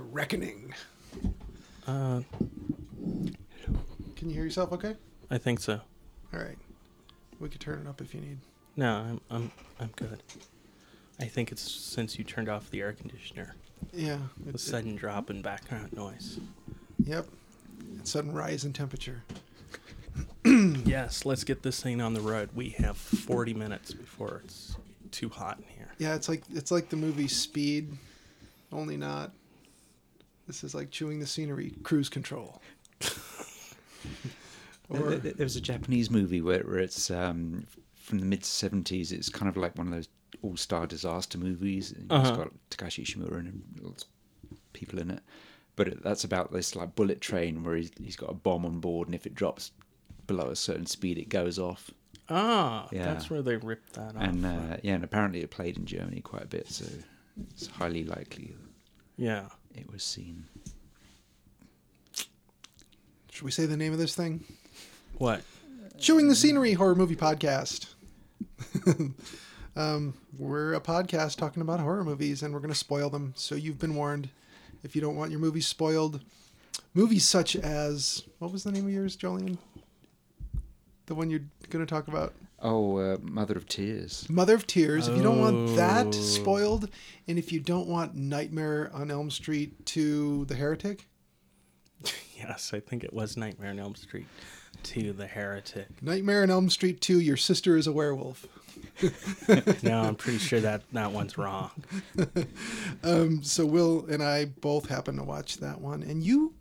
The Reckoning. Uh, Can you hear yourself okay? I think so. All right. We could turn it up if you need. No, I'm I'm I'm good. I think it's since you turned off the air conditioner. Yeah. The It's, sudden drop in background noise. yep. It's sudden rise in temperature. Yes, let's get this thing on the road. We have 40 minutes before it's too hot in here. Yeah, it's like it's like the movie Speed, only not. This is like chewing the scenery, cruise control. There- or there, there was a Japanese movie where, where it's um, from the mid '70s. It's kind of like one of those all-star disaster movies. and It's Uh-huh. got Takashi Shimura and lots of people in it. But it, that's about this like bullet train where he's, he's got a bomb on board, and if it drops below a certain speed, it goes off. Ah, Yeah. that's where they ripped that off. And uh, yeah, and apparently it played in Germany quite a bit, so it's highly likely yeah. It was seen. should we say the name of this thing? What? Chewing the Scenery Horror Movie Podcast. um, we're a podcast talking about horror movies, and we're going to spoil them. So you've been warned. If you don't want your movies spoiled, movies such as what was the name of yours, Jolene? The one you're going to talk about, Oh, uh, Mother of Tears. Mother of Tears. If you don't want that Oh. spoiled, and if you don't want Nightmare on Elm Street to The Heretic, Yes, I think it was Nightmare on Elm Street to the Heretic. Nightmare on Elm Street 2, Your Sister is a Werewolf. No, I'm pretty sure that that one's wrong. Um, so Will and I both happened to watch that one, and you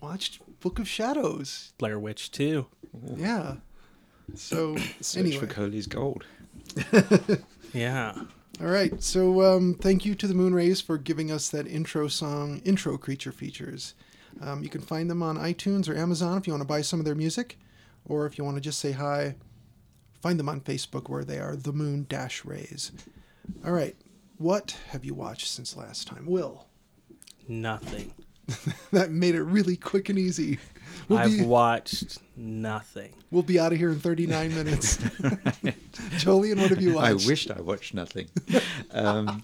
watched Book of Shadows. Blair Witch 2. Yeah. So Search anyway, for Coley's gold. Yeah. all right. So um, thank you to the Moonrays for giving us that intro song, intro creature features. Um, you can find them on iTunes or Amazon if you want to buy some of their music, or if you want to just say hi, find them on Facebook where they are the Moon Dash Rays. All right. What have you watched since last time, Will? Nothing. That made it really quick and easy. We'll I've be, watched nothing. we'll be out of here in 39 minutes. Jolene, what have you watched? I wished I watched nothing. um,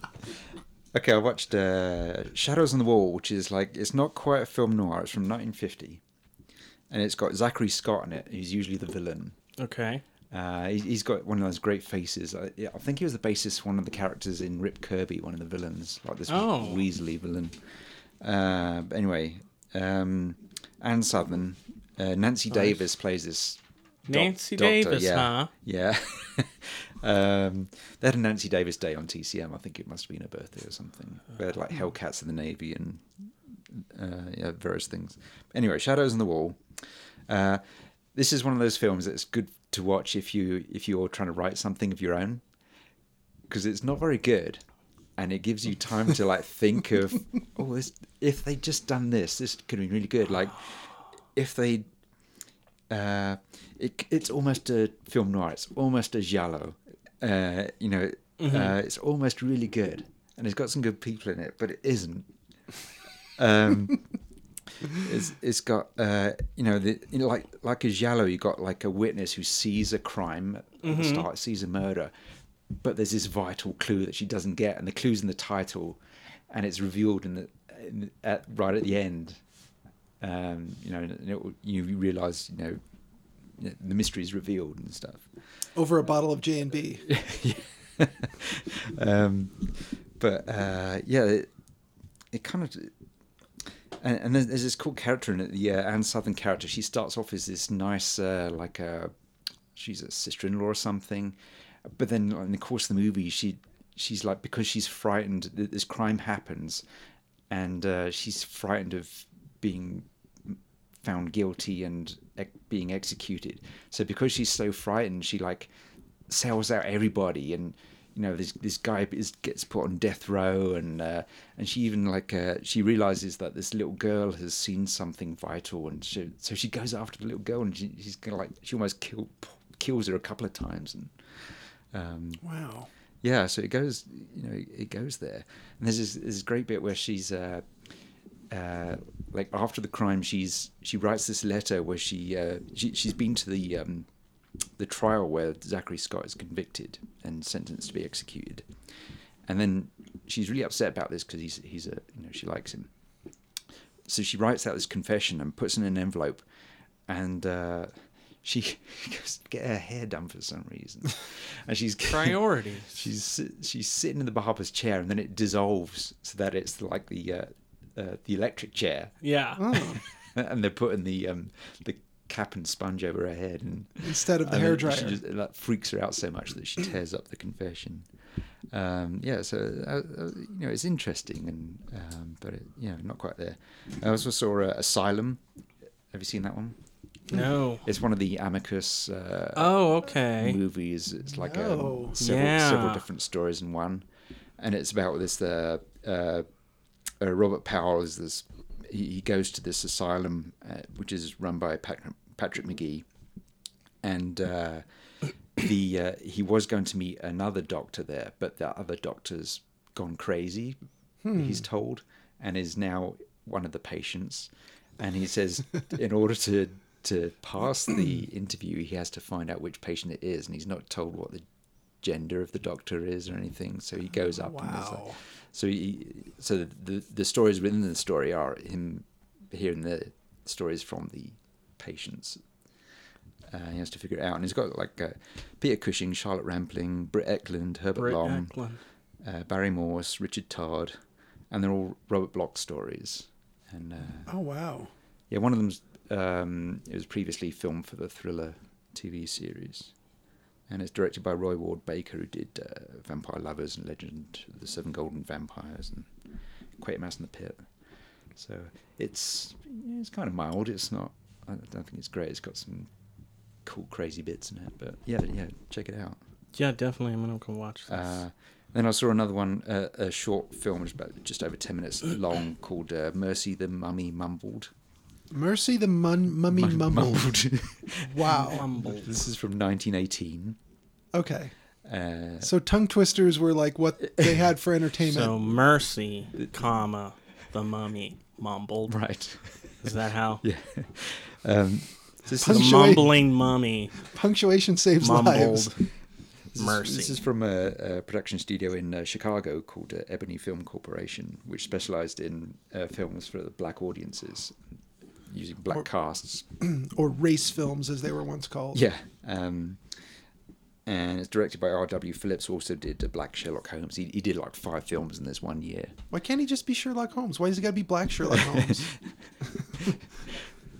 okay, I watched uh, Shadows on the Wall, which is like it's not quite a film noir. It's from 1950, and it's got Zachary Scott in it. He's usually the villain. Okay. Uh, he, he's got one of those great faces. I, I think he was the basis, for one of the characters in Rip Kirby, one of the villains, like this Oh. Weasley villain. Uh, but anyway, um, Ann Sothern, uh, Nancy Davis plays this. doc- Nancy doctor, Davis, yeah. huh? Yeah. um, they had a Nancy Davis Day on TCM. I think it must have been her birthday or something. They had like Hellcats in the Navy and uh, yeah, various things. Anyway, Shadows on the Wall. Uh, this is one of those films that's good to watch if you if you're trying to write something of your own because it's not very good and it gives you time to like think of oh this, if they just done this this could be really good. Like if they uh it, it's almost a film noir. It's almost a giallo. Uh you know uh, it's almost really good and it's got some good people in it but it isn't. Um it's, it's got uh, you know the you know, like like a giallo you got like a witness who sees a crime at the start sees a murder but there's this vital clue that she doesn't get and the clue's in the title and it's revealed in the in, at right at the end um, you know and it, you realize you know the mystery is revealed and stuff Over a bottle of J and B. um, but uh, yeah, it, it kind of. And, and there's, there's this cool character in it, the uh, Ann Sothern character. She starts off as this nice, uh, like a, she's a sister-in-law or something, but then in the course of the movie, she she's like because she's frightened that this crime happens, and uh, she's frightened of being found guilty and being executed. So because she's so frightened, she like sells out everybody, and you know this this guy is gets put on death row, and uh, and she even like uh, she realizes that this little girl has seen something vital, and she, so she goes after the little girl, and she, she's gonna like she almost kill, kills her a couple of times, and um, Wow. yeah, so it goes, you know, it goes there. And there's this, this great bit where she's, uh, uh, like after the crime, she's she writes this letter where she, uh, she she's been to the um, the trial where Zachary Scott is convicted and sentenced to be executed, and then she's really upset about this because he's he's a you know she likes him, so she writes out this confession and puts it in an envelope, and uh, she goes to get her hair done for some reason, and she's Priorities. she's she's sitting in the barber's chair, and then it dissolves so that it's like the uh, uh, the electric chair, Yeah. Oh, and they're putting the um, the cap and sponge over her head, and instead of the and hair dryer. She just, it, like, freaks her out so much that she tears up the confession. Um, yeah, so uh, uh, you know it's interesting, and um, but it, yeah, not quite there. I also saw uh, Asylum. Have you seen that one? No. It's one of the Amicus uh, Oh, okay. movies. It's like No. um, several, several different stories in one, and it's about this. Uh, uh, uh, Robert Powell is this. He, he goes to this asylum, uh, which is run by Patrick, Patrick Magee, and uh, the uh, he was going to meet another doctor there, but the other doctor's gone crazy. He's told, and is now one of the patients. And he says, in order to to pass the interview, he has to find out which patient it is, and he's not told what the gender of the doctor is or anything. So he goes up and there's like, Wow. so he, so the the stories within the story are him hearing the stories from the patients. Uh, he has to figure it out, and he's got like uh, Peter Cushing, Charlotte Rampling, Britt Ekland, Herbert Britt Lom, Ekland. uh, Barry Morse, Richard Todd, and they're all Robert Bloch stories. And uh, Oh wow. yeah, one of them's um, it was previously filmed for the Thriller TV series, and it's directed by Roy Ward Baker, who did uh, Vampire Lovers and Legend of the Seven Golden Vampires and Quatermass in the Pit. So it's it's kind of mild. It's not. I don't think it's great. It's got some cool, crazy bits in it, but yeah, yeah, check it out. Yeah, definitely. I'm gonna go watch this. Uh, then I saw another one, uh, a short film, which about just over ten minutes long, called uh, "Mercy the Mummy Mumbled." Mercy the mun- mummy Mum- mumbled. Wow. Mumbled. this is from 1918. Okay. Uh, So tongue twisters were like what they had for entertainment. So mercy, comma, the mummy mumbled. right. Is that how? Yeah. Um, this, is, Punctuate- mumbling mummy Punctuation saves mumbled. lives. this is- Mercy. This is from a, a production studio in uh, Chicago called uh, Ebony Film Corporation, which specialized in uh, films for the black audiences, using black Or- casts. Or race films, as they were once called. Yeah. Um, and it's directed by R.W. Phillips, who also did uh, Black Sherlock Holmes. He, he did like five films in this one year. Why can't he just be Sherlock Holmes? Why does he got to be Black Sherlock Holmes?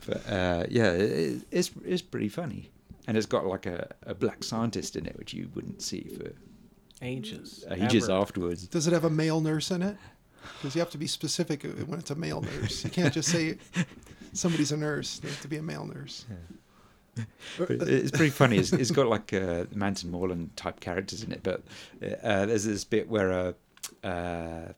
But uh, yeah, it, it's it's pretty funny, and it's got like a, a black scientist in it, which you wouldn't see for ages. ages ever. afterwards. Does it have a male nurse in it? Because you have to be specific when it's a male nurse. You can't just say somebody's a nurse. They have to be a male nurse. But it's pretty funny. It's, it's got like uh, Mantan Moreland type characters in it, but uh, there's this bit where uh, uh,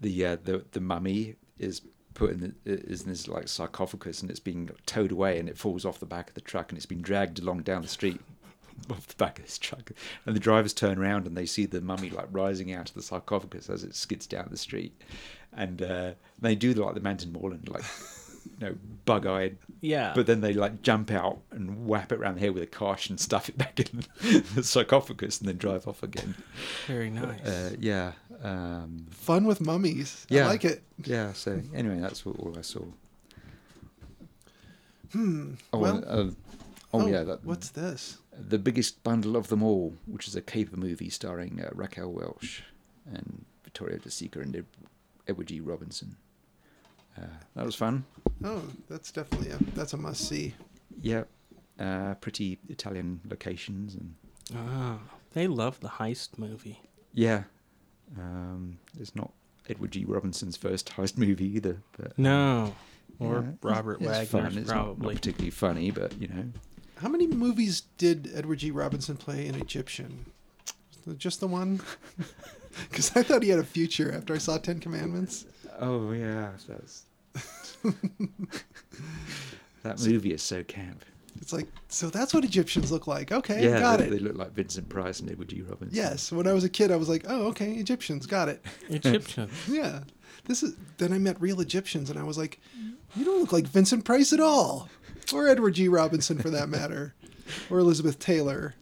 the uh, the the mummy is put in the, is in this like sarcophagus and it's being towed away and it falls off the back of the truck and it's been dragged along down the street off the back of this truck and the drivers turn around and they see the mummy like rising out of the sarcophagus as it skids down the street and uh, they do like the Mantan Moreland like you know bug-eyed Yeah. but then they like jump out and whap it around the head with a carsh and stuff it back in the sarcophagus and then drive off again. Very nice. Uh, yeah, um, Fun with mummies. Yeah. I like it. yeah. So anyway, that's what, all I saw. Hmm. Oh, well, uh, oh, yeah, that, what's this? the biggest bundle of them all, which is a caper movie starring uh, Raquel Welch and Vittorio De Sica and Ed- Edward G. Robinson. Uh, that was fun. Oh, that's definitely a that's a must see. Yeah, uh, pretty Italian locations and Ah, they love the heist movie. Yeah. Um, it's not Edward G. Robinson's first heist movie either. But No. Or yeah, Robert it's Wagner's fun. It's not- not, particularly funny, but you know. How many movies did Edward G. Robinson play in Egyptian? Just the one? Because I thought he had a future after I saw Ten Commandments. Oh yeah, that's. that movie is so camp. It's like, so that's what Egyptians look like. Okay, yeah, got they, it. they look like Vincent Price and Edward G. Robinson. Yes, when I was a kid, I was like, oh, okay, Egyptians, got it. Egyptian. Yeah, this is. Then I met real Egyptians, and I was like, you don't look like Vincent Price at all, or Edward G. Robinson for that matter, or Elizabeth Taylor,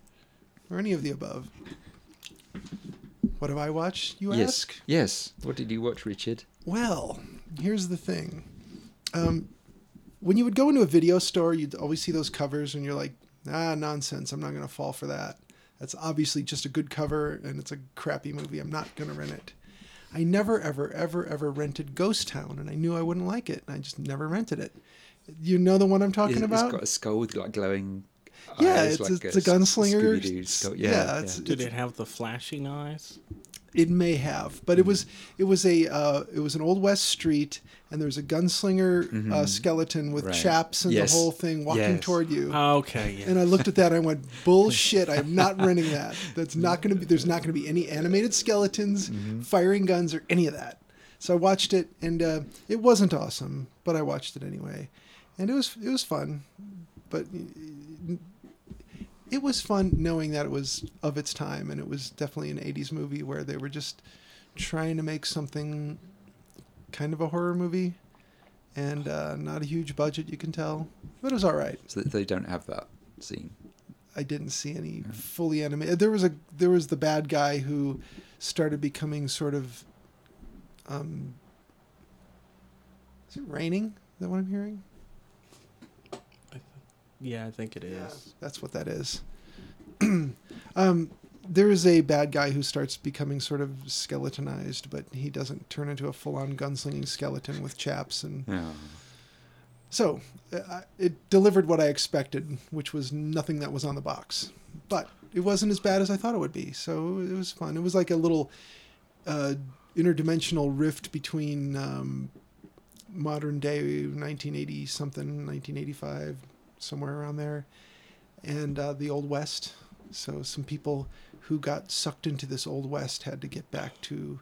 or any of the above. What have I watched? You Yes. ask. Yes. What did you watch, Richard? Well, here's the thing. Um, when you would go into a video store, you'd always see those covers, and you're like, ah, nonsense. I'm not going to fall for that. That's obviously just a good cover, and it's a crappy movie. I'm not going to rent it. I never, ever, ever, ever rented Ghost Town, and I knew I wouldn't like it, and I just never rented it. You know the one I'm talking It's- about? It's got a skull with like glowing. yeah, eyes, it's, like it's a gunslinger. Skull. Yeah, Yeah, it's, yeah. Did it's- it have the flashing eyes? It may have, but it was it was a uh, it was an old west street, and there was a gunslinger uh, skeleton with Mm-hmm. Right. chaps and Yes. the whole thing walking Yes. toward you. Okay, yeah. And I looked at that and I went, bullshit, I'm not renting that. That's not going to be, there's not going to be any animated skeletons, Mm-hmm. firing guns, or any of that. So I watched it and uh, it wasn't awesome, but I watched it anyway. And it was, it was fun. But it was fun knowing that it was of its time and it was definitely an 80s movie where they were just trying to make something kind of a horror movie and uh, not a huge budget, you can tell. But it was all right. So they don't have that scene. I didn't see any fully animated. There was a there was the bad guy who started becoming sort of. Um, is it raining? Is that what I'm hearing? Yeah, I think it is. that's what that is. um, there is a bad guy who starts becoming sort of skeletonized, but he doesn't turn into a full-on gunslinging skeleton with chaps and Yeah. So uh, it delivered what I expected, which was nothing that was on the box. But it wasn't as bad as I thought it would be. So it was fun. It was like a little uh, interdimensional rift between um, modern day 1980 something, 1985, somewhere around there, and uh, the Old West. So some people who got sucked into this Old West had to get back to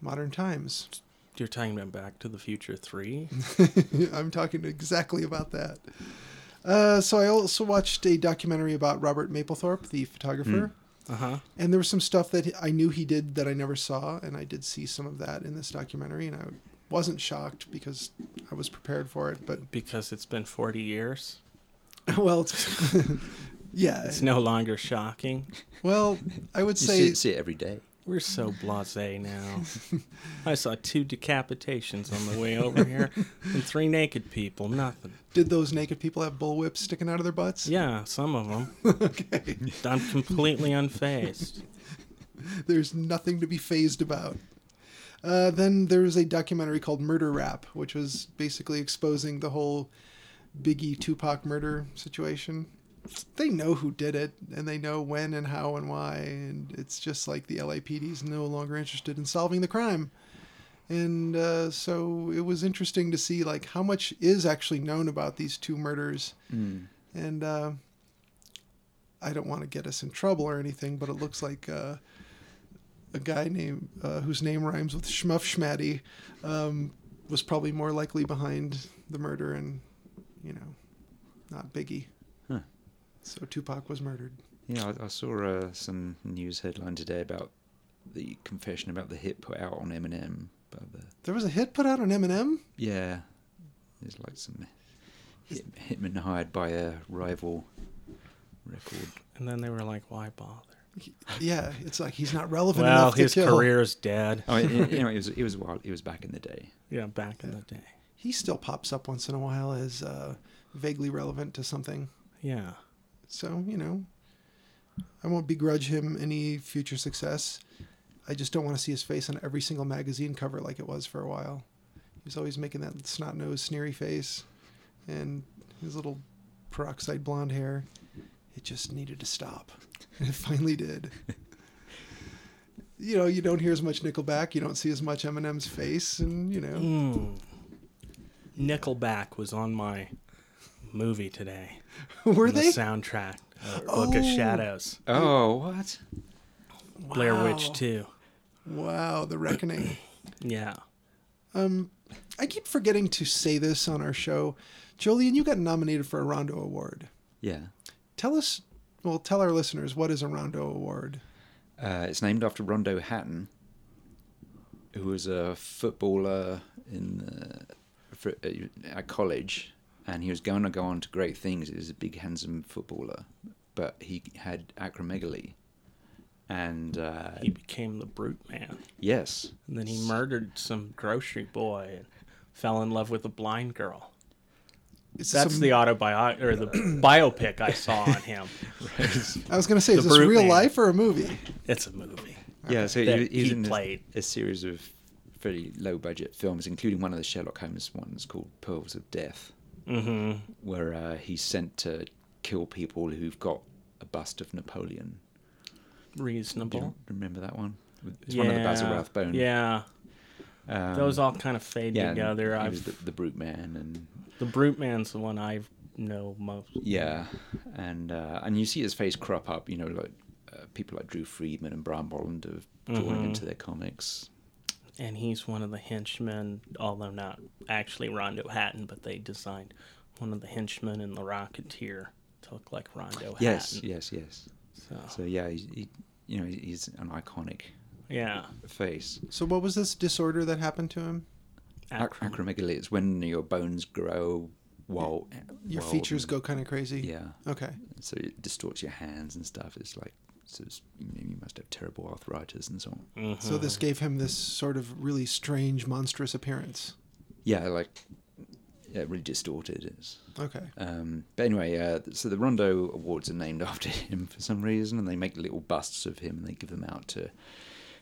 modern times. You're talking about Back to the Future 3? I'm talking exactly about that. Uh, so I also watched a documentary about Robert Mapplethorpe, the photographer, Uh huh. and there was some stuff that I knew he did that I never saw, and I did see some of that in this documentary, and I wasn't shocked because I was prepared for it. But Because it's been 40 years. well, it's yeah. It's no longer shocking. Well, I would You say see, it, see it every day. We're so blasé now. I saw two decapitations on the way over here and three naked people. Nothing. did those naked people have bullwhips sticking out of their butts? Yeah, some of them. okay. I'm completely unfazed. There's nothing to be phased about. Uh, then there's a documentary called Murder Rap, which was basically exposing the whole Biggie Tupac murder situation. They know who did it, and they know when and how and why, and it's just like the LAPD is no longer interested in solving the crime. And uh, so it was interesting to see like how much is actually known about these two murders Mm. and uh, I don't want to get us in trouble or anything, but it looks like uh, a guy named uh, whose name rhymes with Schmuff Schmatty um, was probably more likely behind the murder, and you know, not Biggie. Huh. So Tupac was murdered. Yeah, I, I saw uh, some news headline today about the confession about the hit put out on Eminem. But the There was a hit put out on Eminem. yeah, there's like some hit, hitman hired by a rival record. And then they were like, why bother? Yeah, it's like he's not relevant Well, enough to his kill. career's dead. Oh, it, it, you know, it was it was a while. It was back in the day. Yeah, back in the day. He still pops up once in a while as uh, vaguely relevant to something. Yeah. So, you know, I won't begrudge him any future success. I just don't want to see his face on every single magazine cover like it was for a while. He's always making that snot nosed, sneery face and his little peroxide blonde hair. It just needed to stop. And it finally did. you know, you don't hear as much Nickelback, you don't see as much Eminem's face, and, you know. Mm. Nickelback was on my movie today. Were on they? The soundtrack. Uh, Book of Oh. Shadows. Oh, what? Blair Wow. Witch 2. Wow, The Reckoning. Yeah. Um, I keep forgetting to say this on our show. Jolene, you got nominated for a Rondo Award. Yeah. Tell us, well, tell our listeners what is a Rondo Award. Uh, it's named after Rondo Hatton, who was a footballer in uh, for, uh, at college, and he was going to go on to great things. He was a big, handsome footballer, but he had acromegaly, and uh, He became the brute man. yes, And then he murdered some grocery boy and fell in love with a blind girl. Is That's a- the autobi or the biopic I saw on him. I was going to say, is this real Man. life or a movie? It's a movie. Yeah, so That he, he was he in a- played. A, series of very low budget films, including one of the Sherlock Holmes ones called Pearls of Death, Mm-hmm. where uh, he's sent to kill people who've got a bust of Napoleon. Reasonable. remember that one? It's one of the Basil Rathbone. Yeah, um, those all kind of fade yeah, together. Was the, the brute man, and the Brute Man's the one I know most. yeah, and uh, and you see his face crop up. You know, like uh, people like Drew Friedman and Brian Bolland have drawn him Mhm. into their comics. And he's one of the henchmen, although not actually Rondo Hatton, but they designed one of the henchmen in the Rocketeer to look like Rondo Yes, Hatton. yes, yes. So, So yeah, he, he, you know, he's an iconic yeah. face. So, what was this disorder that happened to him? Acrom- Acromegaly. It's when your bones grow while Your while- features go kind of crazy. Yeah, Okay. so it distorts your hands and stuff. It's like so it's, you, must have terrible arthritis and so on. Mhm. So this gave him this sort of really strange, monstrous appearance. Yeah, like yeah, really distorted. It's, Okay. um, but anyway, uh, so the Rondo Awards are named after him for some reason, and they make little busts of him and they give them out to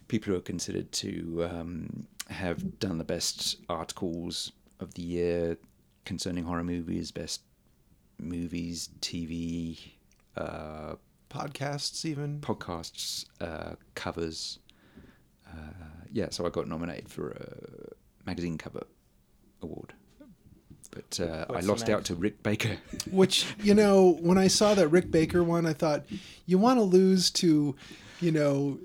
people who are considered to um, have done the best articles of the year concerning horror movies, best movies, TV, uh, Podcasts, even. podcasts, uh, covers. Uh, yeah, so I got nominated for a magazine cover award, but uh, I lost out to Rick Baker. Which, you know, when I saw that Rick Baker one, I thought, you want to lose to, you know,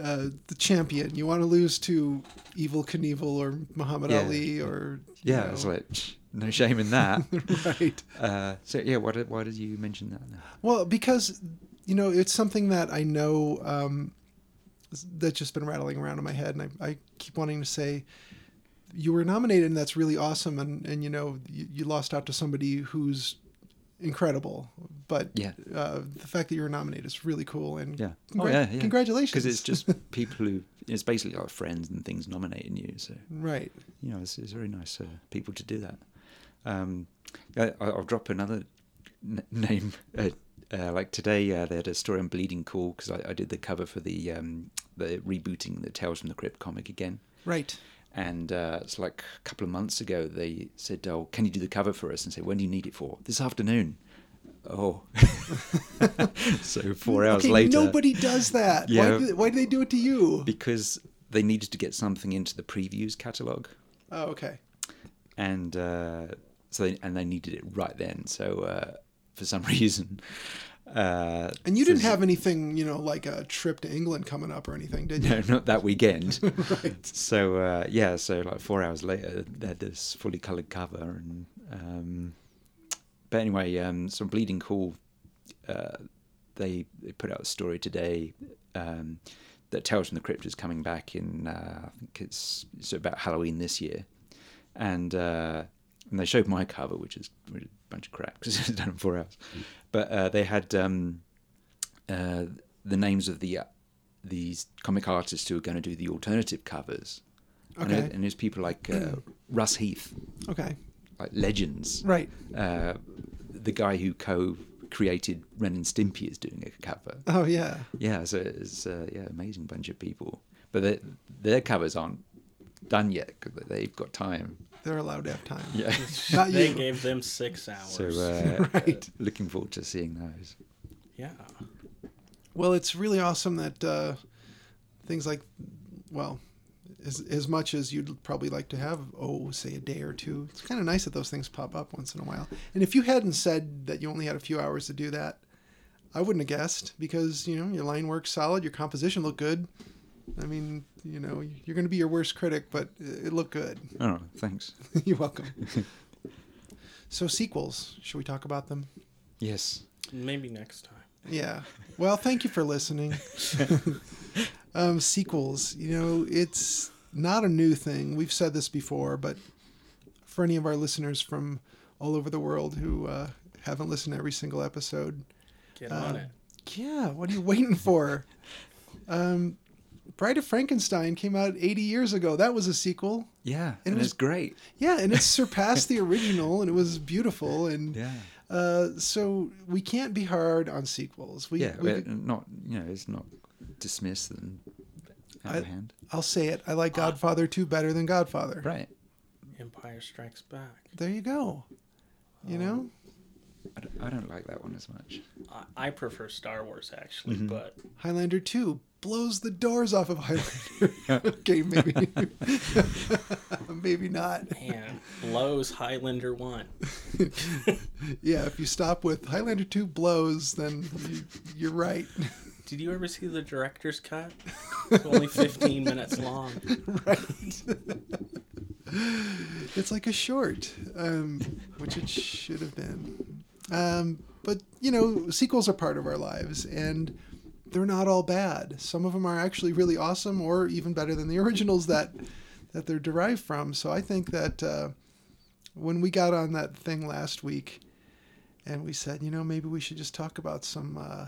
uh, the champion. You want to lose to Evel Knievel or Muhammad Yeah. Ali or. yeah, know, it's like no shame in that. right. uh, so yeah, why did why did you mention that? Now? Well, because you know it's something that I know um, that's just been rattling around in my head, and I, I keep wanting to say you were nominated, and that's really awesome, and and you know you, you lost out to somebody who's incredible, but Yeah. uh, the fact that you were nominated is really cool, and Yeah. congra- oh yeah, yeah. congratulations, Because it's just people who it's basically our friends and things nominating you. So right. you know, it's, it's very nice uh, people to do that. Um, I, I'll drop another n- name. Uh, uh, like today, uh, they had a story on Bleeding Cool because I, I did the cover for the um, the rebooting the Tales from the Crypt comic again. Right. And uh, it's like a couple of months ago, they said, "Oh, can you do the cover for us?" And say, "When do you need it for?" This afternoon. Oh, so four hours okay, later. nobody does that. Yeah. Why, do, why do they do it to you? because they needed to get something into the previews catalog, oh, okay. and uh, so they, and they needed it right then. So uh, for some reason, uh, And you didn't have anything, you know, like a trip to England coming up or anything, did you? no, not that weekend. right. so uh, yeah, so like four hours later, they had this fully coloured cover, and um, but anyway, um, so Bleeding Cool, uh, they they put out a story today um, that Tales from the Crypt is coming back in. Uh, I think it's it's about Halloween this year, and uh, and they showed my cover, which is bunch of crap because it's done in four hours, but uh, they had um, uh, the names of the uh, these comic artists who are going to do the alternative covers. And, Okay. it- and there's people like uh, Russ Heath, Okay. like legends. Right. Uh, the guy who co-created Ren and Stimpy is doing a cover. Oh yeah. Yeah, so it's uh, yeah, amazing bunch of people. But their their covers aren't done yet because they've got time. They're allowed to have time. Yeah. Not they you. gave them six hours. So uh, Right. looking forward to seeing those. yeah. Well, it's really awesome that uh, things like, well, as, as much as you'd probably like to have, oh, say a day or two, it's kind of nice that those things pop up once in a while. And if you hadn't said that you only had a few hours to do that, I wouldn't have guessed because, you know, your line work's solid, your composition looked good. I mean, you know, you're going to be your worst critic, but it looked good. Oh, thanks. you're welcome. so, sequels, should we talk about them? Yes. Maybe next time. Yeah. Well, thank you for listening. um, sequels, you know, it's not a new thing. We've said this before, but for any of our listeners from all over the world who uh, haven't listened to every single episode, Get on Uh, it. yeah, what are you waiting for? Um, Bride of Frankenstein came out 80 years ago. That was a sequel. Yeah, And and, it was- great. Yeah, and it surpassed the original, and it was beautiful. And Yeah, uh, so we can't be hard on sequels. We, yeah, we not you know, it's not dismissed and out I- of hand. I'll say it. I like Godfather 2 better than Godfather. Right. Empire Strikes Back. There you go. You know? I don't, I don't like that one as much. I, I prefer Star Wars actually, Mm-hmm. but Highlander 2 blows the doors off of Highlander. okay, maybe. maybe not. man, blows Highlander one. Yeah, if you stop with Highlander 2 blows, then you, you're right. Did you ever see the director's cut? It's only 15 minutes long. right. it's like a short, um, which it should have been. Um, but, you know, sequels are part of our lives, and they're not all bad. Some of them are actually really awesome or even better than the originals that, that they're derived from. So I think that uh, when we got on that thing last week and we said, you know, maybe we should just talk about some. Uh,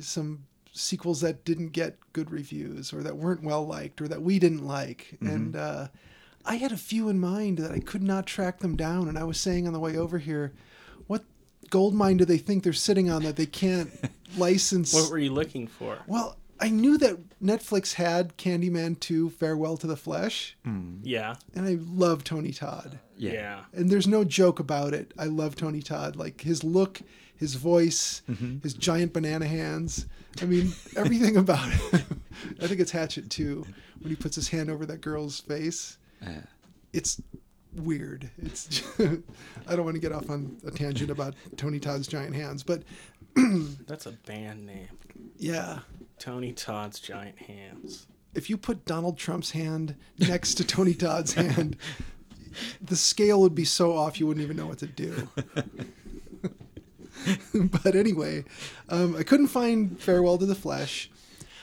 some sequels that didn't get good reviews or that weren't well liked or that we didn't like. And uh, I had a few in mind that I could not track them down. And I was saying on the way over here, gold mine do they think they're sitting on that they can't license? What were you looking for? well, I knew that Netflix had Candyman 2 Farewell to the Flesh, hmm. Yeah. and I love Tony Todd. Yeah. Yeah. And there's no joke about it. I love Tony Todd. Like his look, his voice, mm-hmm. his giant banana hands. I mean, everything about it. I think it's Hatchet 2 when he puts his hand over that girl's face. Yeah. It's weird. It's I don't want to get off on a tangent about Tony Todd's giant hands, but That's a band name. yeah. Tony Todd's Giant Hands. If you put Donald Trump's hand next to Tony Todd's hand, the scale would be so off you wouldn't even know what to do. but anyway, um, I couldn't find Farewell to the Flesh.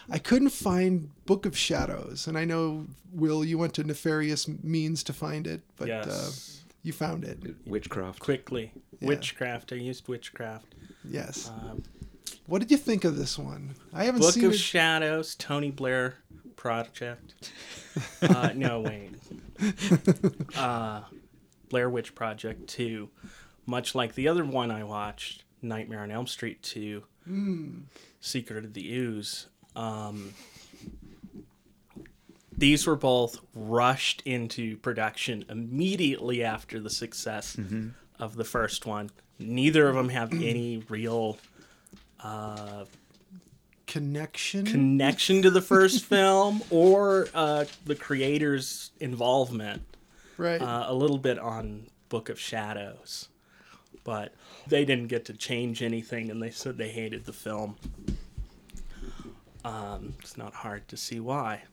I couldn't find Book of Shadows, and I know Will, you went to nefarious means to find it, but uh, you found it. Witchcraft. Quickly. Yeah. Witchcraft. I used witchcraft. Yes. Um, What did you think of this one? I haven't Book seen Book of it. Shadows, Tony Blair Project. Uh, no, wait. Uh, Blair Witch Project 2. Much like the other one I watched, Nightmare on Elm Street 2, Secret of the Ooze. Um, these were both rushed into production immediately after the success of the first one. Neither of them have any real uh, Connection. connection to the first film or uh, the creator's involvement. right. Uh, a little bit on Book of Shadows, but they didn't get to change anything, and they said they hated the film. Um, it's not hard to see why.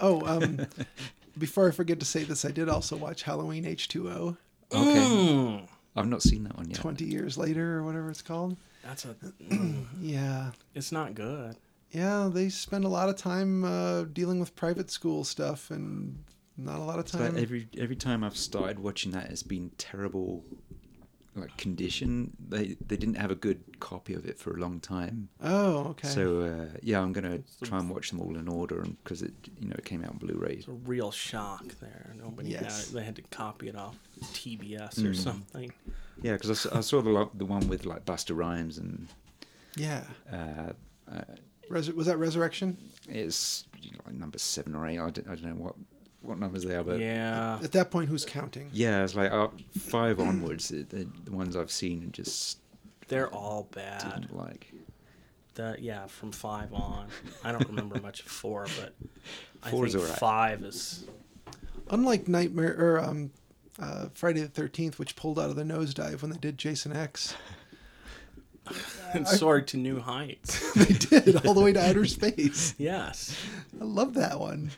Oh, um, before I forget to say this, I did also watch Halloween H2O Okay. Mm, I've not seen that one yet. 20 years later or whatever it's called. that's a. mm, Yeah. it's not good. Yeah, they spend a lot of time uh, dealing with private school stuff and not a lot of It's like time. every every time I've started watching that, it's been terrible, like condition. They they didn't have a good copy of it for a long time. oh, okay. So uh, yeah, I'm gonna try and watch them all in order because it you know it came out on Blu-ray. It's a real shock there. Nobody Yes. got it. They had to copy it off TBS or something. Yeah, because I saw the lo- the one with like Busta Rhymes and yeah. uh, uh, Res- was that Resurrection? it's you know, like number seven or eight. I don't, I don't know what what numbers they are, but Yeah. At that point, who's counting? yeah, it's like uh, five onwards. The, the, the ones I've seen and just They're all bad. didn't like. The, yeah, from five on. I don't remember much of four, but I Four is think alright. five is. Unlike Nightmare or um, uh, Friday the 13th, which pulled out of the nosedive when they did Jason X. and soared to new heights. they did, all the way to outer space. Yes. I love that one.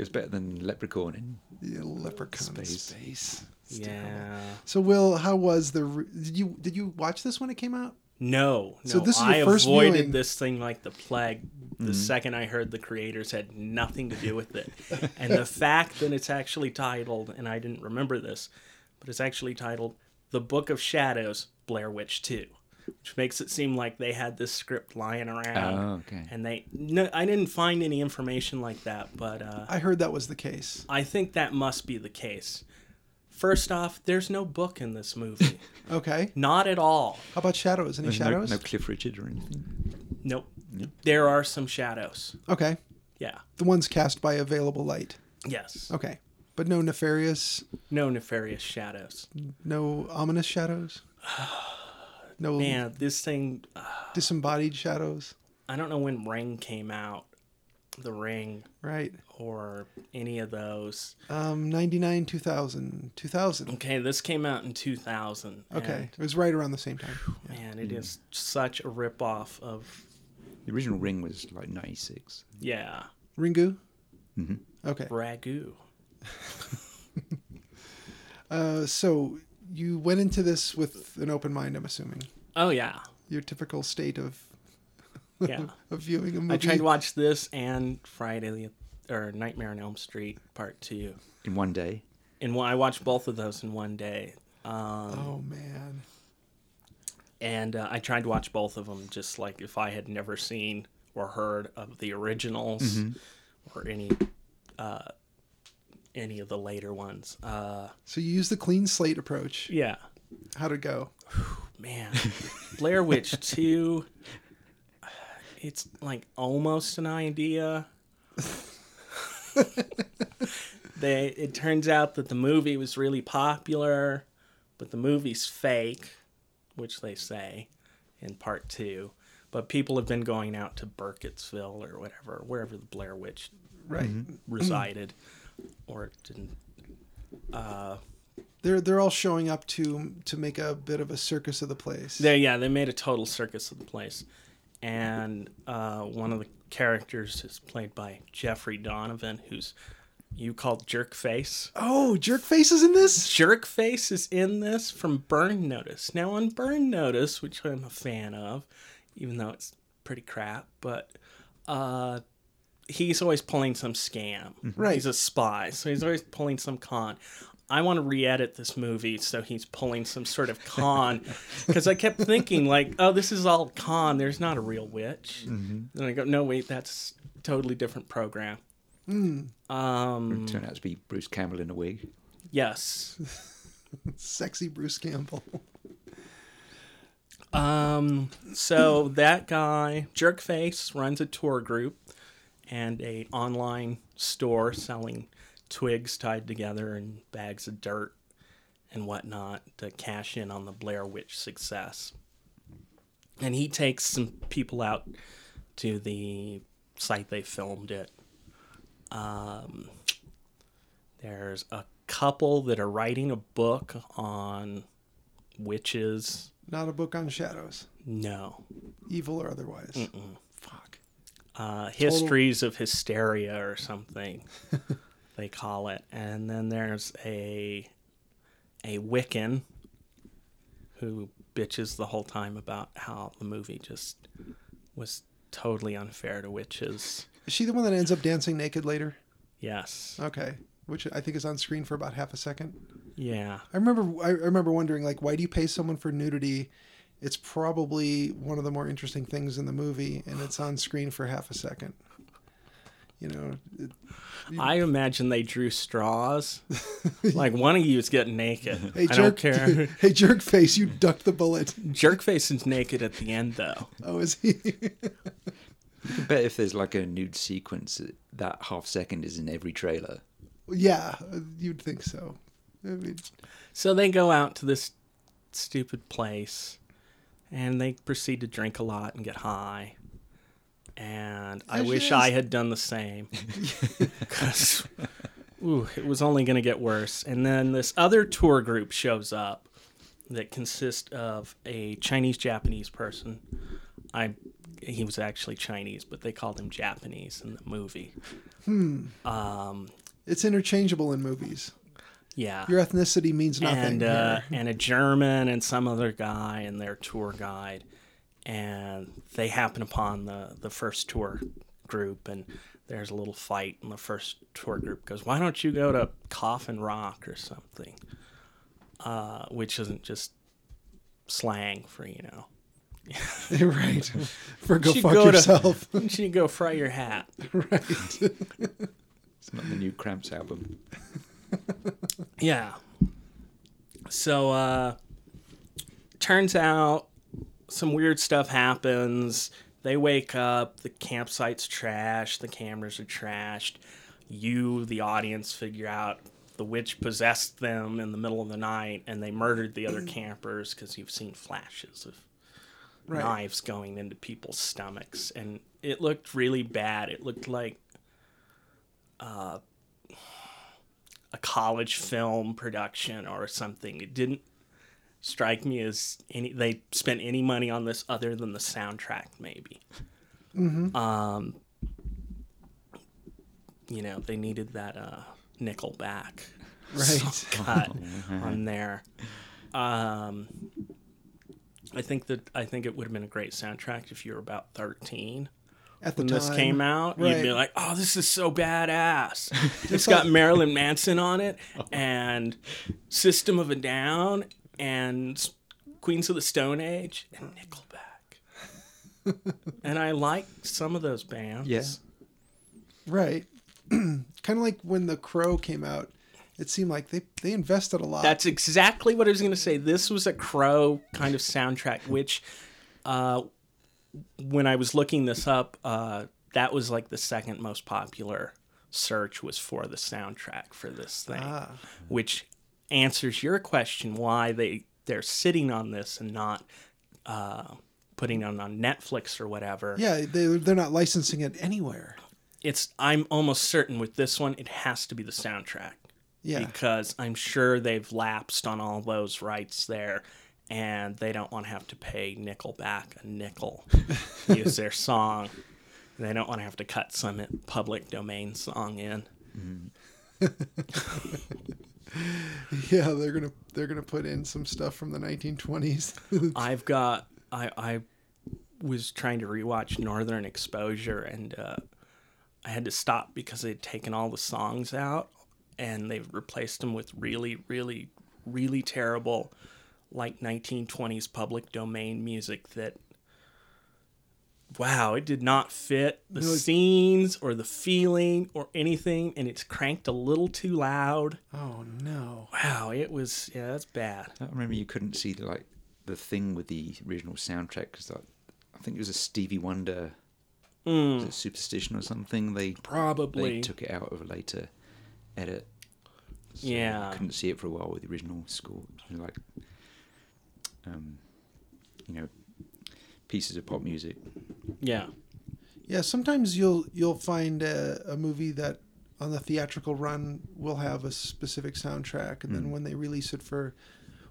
It was better than Leprechaun and The leprechaun in Space. space. Yeah. So, Will, how was the? Re- did you did you watch this when it came out? No, no. So this is your I first avoided viewing. this thing like the plague the mm-hmm. second I heard the creators had nothing to do with it. and the fact that it's actually titled, and I didn't remember this, but it's actually titled The Book of Shadows, Blair Witch 2. Which makes it seem like they had this script lying around. Oh, okay. And they no, I didn't find any information like that, but uh, I heard that was the case. I think that must be the case. First off, there's no book in this movie. Okay. Not at all. How about shadows? Any There's shadows? no Cliff Richard or anything. Nope. There are some shadows. Okay. Yeah. The ones cast by available light. Yes. Okay. But no nefarious, No nefarious shadows. no ominous shadows? No Man, this thing. uh, disembodied shadows? I don't know when Ring came out. The Ring Right. or any of those. Um, 99, 2000. 2000. Okay, this came out in 2000. Okay. It was right around the same time. and, man, it is such a rip off of. The original Ring was like 96. Yeah. Ringu? hmm Okay. Ragu. Uh, so you went into this with an open mind, I'm assuming. Oh, yeah. Your typical state of Yeah. of viewing a movie. I tried to watch this and Friday the or Nightmare on Elm Street Part Two, In one day. and I watched both of those in one day. Um, Oh man. and uh, I tried to watch both of them just like if I had never seen or heard of the originals or any uh, any of the later ones. Uh, So you use the clean slate approach. yeah, How'd it go? man, Blair Witch Two. It's like almost an idea. they it turns out that the movie was really popular, but the movie's fake, which they say in part two. But people have been going out to Burkittsville or whatever, wherever the Blair Witch Right. resided, or it didn't. Uh, They're they're all showing up to to make a bit of a circus of the place. They yeah, they made a total circus of the place, and uh, one of the characters is played by Jeffrey Donovan, who's you called Jerkface. oh, Jerkface is in this? Jerkface is in this from Burn Notice. Now on Burn Notice, which I'm a fan of, even though it's pretty crap, but uh, he's always pulling some scam. Right. He's a spy, so he's always pulling some con. I want to re-edit this movie so he's pulling some sort of con because I kept thinking like, oh, this is all con. There's not a real witch. And I go, no, wait, that's totally different program. Um, Turned out to be Bruce Campbell in a wig. yes. Sexy Bruce Campbell. Um, so that guy, Jerkface, runs a tour group and a online store selling twigs tied together and bags of dirt and whatnot to cash in on the Blair Witch success. And he takes some people out to the site they filmed it. Um, there's a couple that are writing a book on witches. Not a book on shadows, No. evil or otherwise. Mm-mm. Uh, histories of hysteria or something they call it and then there's a a wiccan who bitches the whole time about how the movie just was totally unfair to witches Is she the one that ends up dancing naked later? yes Okay. Which I think is on screen for about half a second. yeah I remember I remember wondering like why do you pay someone for nudity? It's probably one of the more interesting things in the movie and it's on screen for half a second. You know, it, i imagine they drew straws like one of you is getting naked hey i jerk don't care Hey jerk face, you ducked the bullet. jerkface is naked at the end though Oh, is he? I bet if there's like a nude sequence, that half second is in every trailer. yeah, you'd think so. I mean, So they go out to this stupid place and they proceed to drink a lot and get high. And I wish is. I had done the same. Because it was only going to get worse. And then this other tour group shows up that consists of a Chinese Japanese person. I he was actually Chinese, but they called him Japanese in the movie. Hmm. Um, it's interchangeable in movies. Yeah. Your ethnicity means nothing. and uh, here. and a German and some other guy and their tour guide, and they happen upon the the first tour group, and there's a little fight, and the first tour group goes, "Why don't you go to Coffin Rock or something?" Uh, which isn't just slang for you know right. For go should fuck go to- yourself. You should go fry your hat. right. It's not the new Cramps album. Yeah. So uh turns out some weird stuff happens. They wake up, the campsite's trashed, the cameras are trashed. You, the audience, figure out the witch possessed them in the middle of the night and they murdered the other campers because you've seen flashes of Right. knives going into people's stomachs and it looked really bad. It looked like uh, a college film production or something. It didn't strike me as any they spent any money on this other than the soundtrack maybe. Um you know, they needed that uh Nickelback Right. cut on there. Um I think that I think it would have been a great soundtrack if you were about 13 At the when time. this came out. You'd be like, "Oh, this is so badass!" it's got Marilyn Manson on it, and System of a Down, and Queens of the Stone Age, and Nickelback. and I like some of those bands. Yeah. Right. kind of like when The Crow came out. It seemed like they, they invested a lot. That's exactly what I was going to say. This was a Crow kind of soundtrack, which, uh, when I was looking this up, uh, that was like the second most popular search was for the soundtrack for this thing, ah, which answers your question why they they're sitting on this and not uh, putting it on Netflix or whatever. yeah, they, they're not licensing it anywhere. It's I'm almost certain with this one it has to be the soundtrack. Yeah. because I'm sure they've lapsed on all those rights there, and they don't want to have to pay Nickelback a nickel to use their song. They don't want to have to cut some public domain song in. Yeah, they're gonna they're gonna put in some stuff from the 1920s. I've got I I was trying to rewatch Northern Exposure and uh, I had to stop because they'd taken all the songs out and they've replaced them with really really really terrible like 1920s public domain music that wow it did not fit the No, scenes or the feeling or anything and it's cranked a little too loud oh no. wow it was yeah that's bad I remember you couldn't see the, like the thing with the original soundtrack because I think it was a Stevie Wonder mm. was it Superstition or something. They probably they took it out of a later edit. So Yeah. I couldn't see it for a while with the original score. Like, um, you know, pieces of pop music. yeah Yeah, sometimes you'll you'll find a, a movie that on the theatrical run will have a specific soundtrack, and then Mm. when they release it for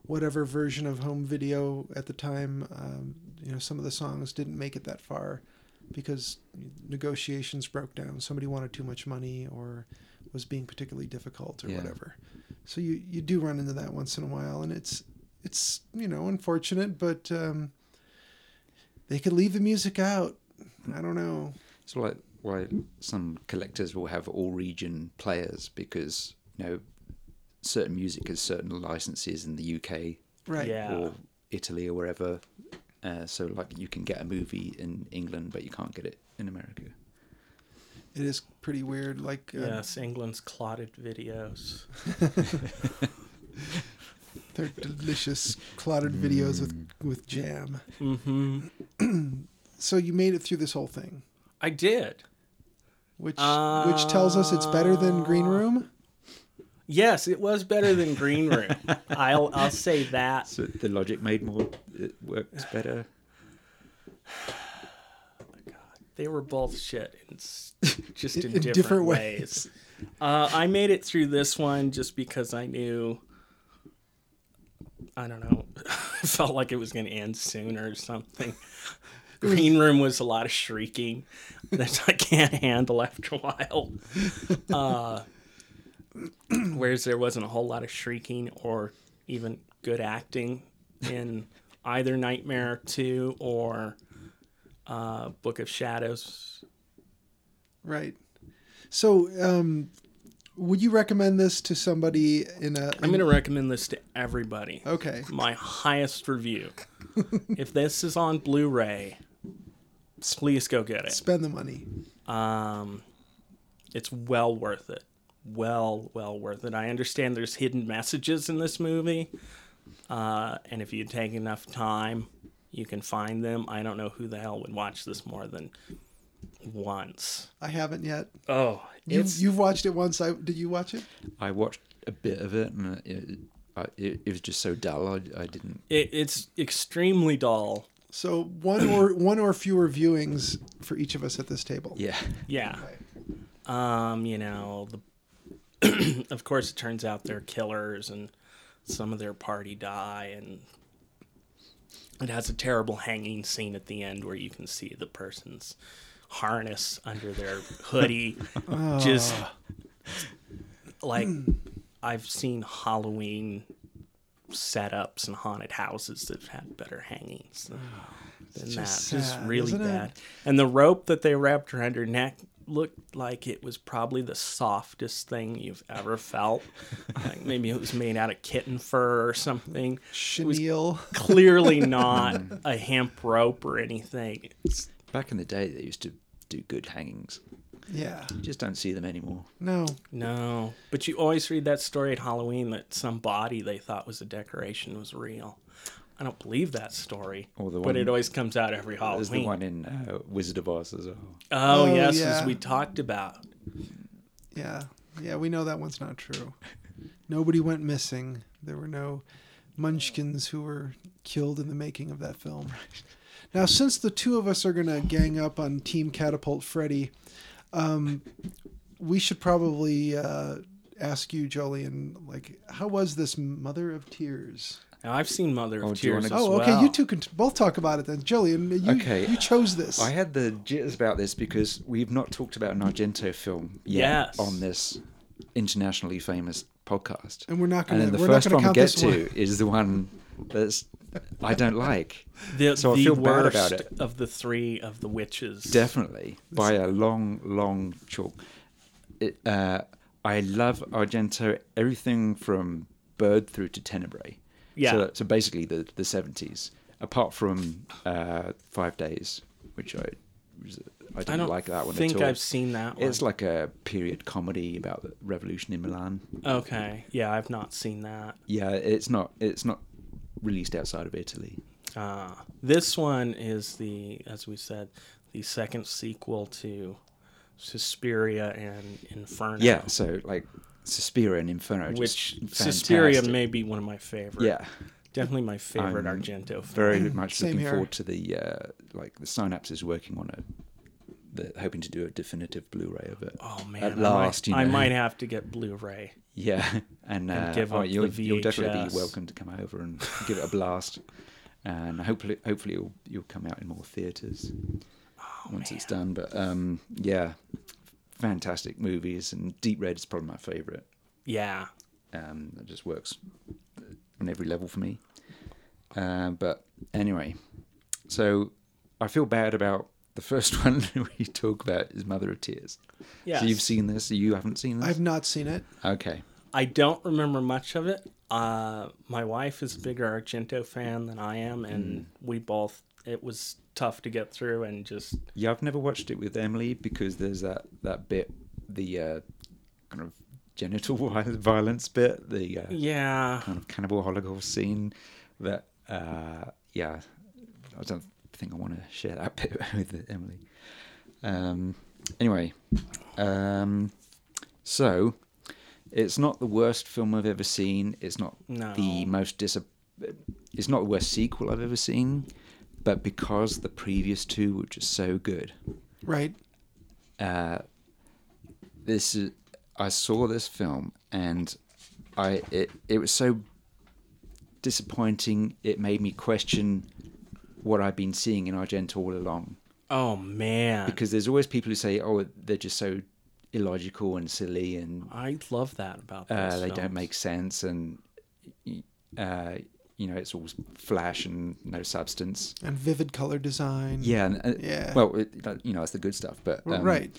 whatever version of home video at the time, um, you know, some of the songs didn't make it that far because negotiations broke down. Somebody wanted too much money or was being particularly difficult or Yeah. whatever. So you you do run into that once in a while, and it's it's you know unfortunate, but um, they could leave the music out. I don't know. It's like why some collectors will have all region players because you know certain music has certain licenses in the UK Right. Yeah. or Italy or wherever. Uh, so like you can get a movie in England, but you can't get it in America. It is pretty weird. Like, uh, Yes, England's clotted videos. they're delicious clotted videos with with jam. Mm-hmm. So you made it through this whole thing, I did. which which tells us it's better than Green Uh, Room. Yes, it was better than Green Room. I'll I'll say that. So the logic made more it works better. They were both shit, in just in, In- in different, different ways. Uh, I made it through this one just because I knew. I don't know. I felt like it was going to end sooner or something. Green Room was a lot of shrieking that I can't handle after a while. Uh, whereas there wasn't a whole lot of shrieking or even good acting in either Nightmare 2 or uh, Book of Shadows. Right. So, um, Would you recommend this to somebody in a? I'm going to recommend this to everybody. Okay. My highest review. if this is on Blu-ray, please go get it. Spend the money. Um, it's well worth it. Well, well worth it. I understand there's hidden messages in this movie, uh, and if you take enough time, you can find them. I don't know who the hell would watch this more than once. I haven't yet. Oh, You, it's you've watched it once. I did you watch it? I watched a bit of it, and it, it, it was just so dull. I, I didn't. it, it's extremely dull. So one or one or fewer viewings for each of us at this table. Yeah, Yeah. Okay. Um, you know, the of course it turns out they're killers and some of their party die and it has a terrible hanging scene at the end where you can see the person's harness under their hoodie just ah. like I've seen Halloween setups and haunted houses that have had better hangings than, ah, than that. just Just really isn't it? bad. And the rope that they wrapped around her neck looked like it was probably the softest thing you've ever felt. like maybe it was made out of kitten fur or something. Chenille. Clearly not a hemp rope or anything. It's, back in the day, they used to do good hangings. Yeah. You just don't see them anymore. No. no, but you always read that story at Halloween that some body they thought was a decoration was real. I don't believe that story, Or the but it always comes out every Halloween. There's the one in uh, Wizard of Oz as well. Oh, Oh, yes, yeah. as we talked about. Yeah. Yeah. We know that one's not true. Nobody went missing. There were no munchkins who were killed in the making of that film. Now, since the two of us are going to gang up on Team Catapult Freddy, um, we should probably uh, ask you, Jolene, like, how was this Mother of Tears? Now I've seen Mother Oh, of do you Tears. wanna- Oh, okay. well. You two can t- both talk about it then. Jolene, you, Okay. you chose this. I had the jitters about this because we've not talked about an Argento film yet Yes. on this internationally famous podcast. and we're not going to. then the first one we get this one. to is the one that's I don't like. The, So I the feel bad about it. of the three of the witches. Definitely by a long, long chalk. It, uh, I love Argento. Everything from Bird through to Tenebrae. Yeah. So, so basically the the seventies, apart from uh, Five Days, which I I I didn't don't like that one I think. I've seen that one. It's like a period comedy about the revolution in Milan. okay, yeah, I've not seen that. Yeah, it's not it's not released outside of Italy. Uh, this one is the, as we said, the second sequel to Suspiria and Inferno. Yeah, so like Suspiria and Inferno, which just Suspiria may be one of my favorite. Yeah, definitely my favorite I'm Argento film. very much Same looking here. forward to the uh, like the Synapse is working on a the hoping to do a definitive Blu-ray of it. Oh man, At I last, might, you I might have to get Blu-ray. Yeah, and, And uh, give oh, up you'll, the you'll definitely be welcome to come over and give it a blast. And hopefully, hopefully you'll you'll come out in more theaters Oh, once man. it's done. But um, yeah, fantastic movies, and Deep Red is probably my favorite. Yeah, Um, it just works on every level for me. Uh, but anyway, so I feel bad about the first one we talk about is Mother of Tears. yeah. So you've seen this? You haven't seen this? I've not seen it. Okay. I don't remember much of it. Uh, my wife is a bigger Argento fan than I am, and we both. It was tough to get through, and just Yeah, I've never watched it with Emily because there's that that bit, the uh, kind of genital violence bit, the uh, yeah, kind of cannibal holocaust scene. That uh, yeah, I don't think I want to share that bit with Emily. Um, anyway, um, so it's not the worst film I've ever seen. It's not No. the most dis. It's not the worst sequel I've ever seen, but because the previous two were just so good, Right. uh, this is I saw this film and I it it was so disappointing. It made me question what I've been seeing in Argento all along. oh man, Because there's always people who say, "Oh, they're just so illogical and silly, and I love that about uh, those they don't make sense, and uh, you know, it's all flash and no substance." And vivid color design. Yeah, and, uh, Yeah. Well, it, you know, it's the good stuff, but um, right.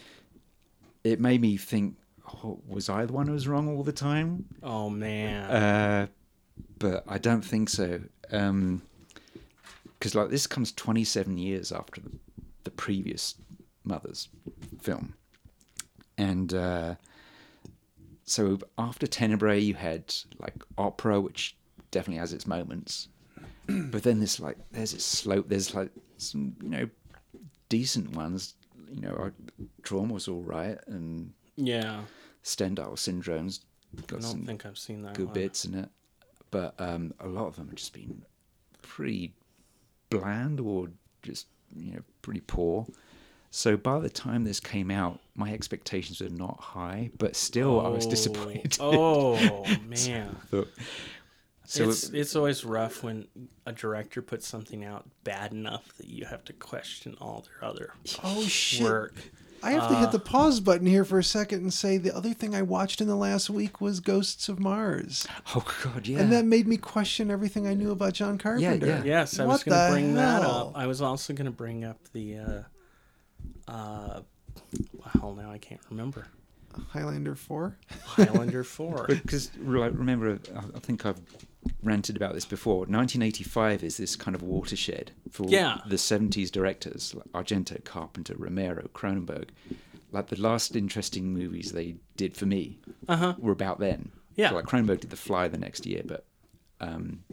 it made me think, oh, was I the one who was wrong all the time? Oh man. Uh, but I don't think so. Because like this comes 27 years after the, the previous Mother's film, and uh, so after Tenebrae, you had like opera, which definitely has its moments, but then there's like there's this slope. There's like some you know decent ones. You know, Trauma was all right, and yeah. Stendhal Syndrome's I got don't some think I've seen that good one. bits in it, but um, a lot of them have just been pretty bland or just you know pretty poor. So by the time this came out, my expectations were not high, but still I was Oh, disappointed. Oh man. so so it's it's always rough when a director puts something out bad enough that you have to question all their other Oh shit! work. I have to Uh, hit the pause button here for a second and say the other thing I watched in the last week was Ghosts of Mars, oh god, yeah. and that made me question everything I knew about John Carpenter. yeah. yeah. Yes, I What was going to bring that up. I was also going to bring up the uh uh well now I can't remember. Highlander Four. Highlander 4. because like, remember, I I think I've ranted about this before. 1985 is this kind of watershed for Yeah. the 70s directors, like Argento, Carpenter, Romero, Cronenberg. Like the last interesting movies they did for me Uh-huh. were about then. Yeah. So, like Cronenberg did The Fly the next year, but um,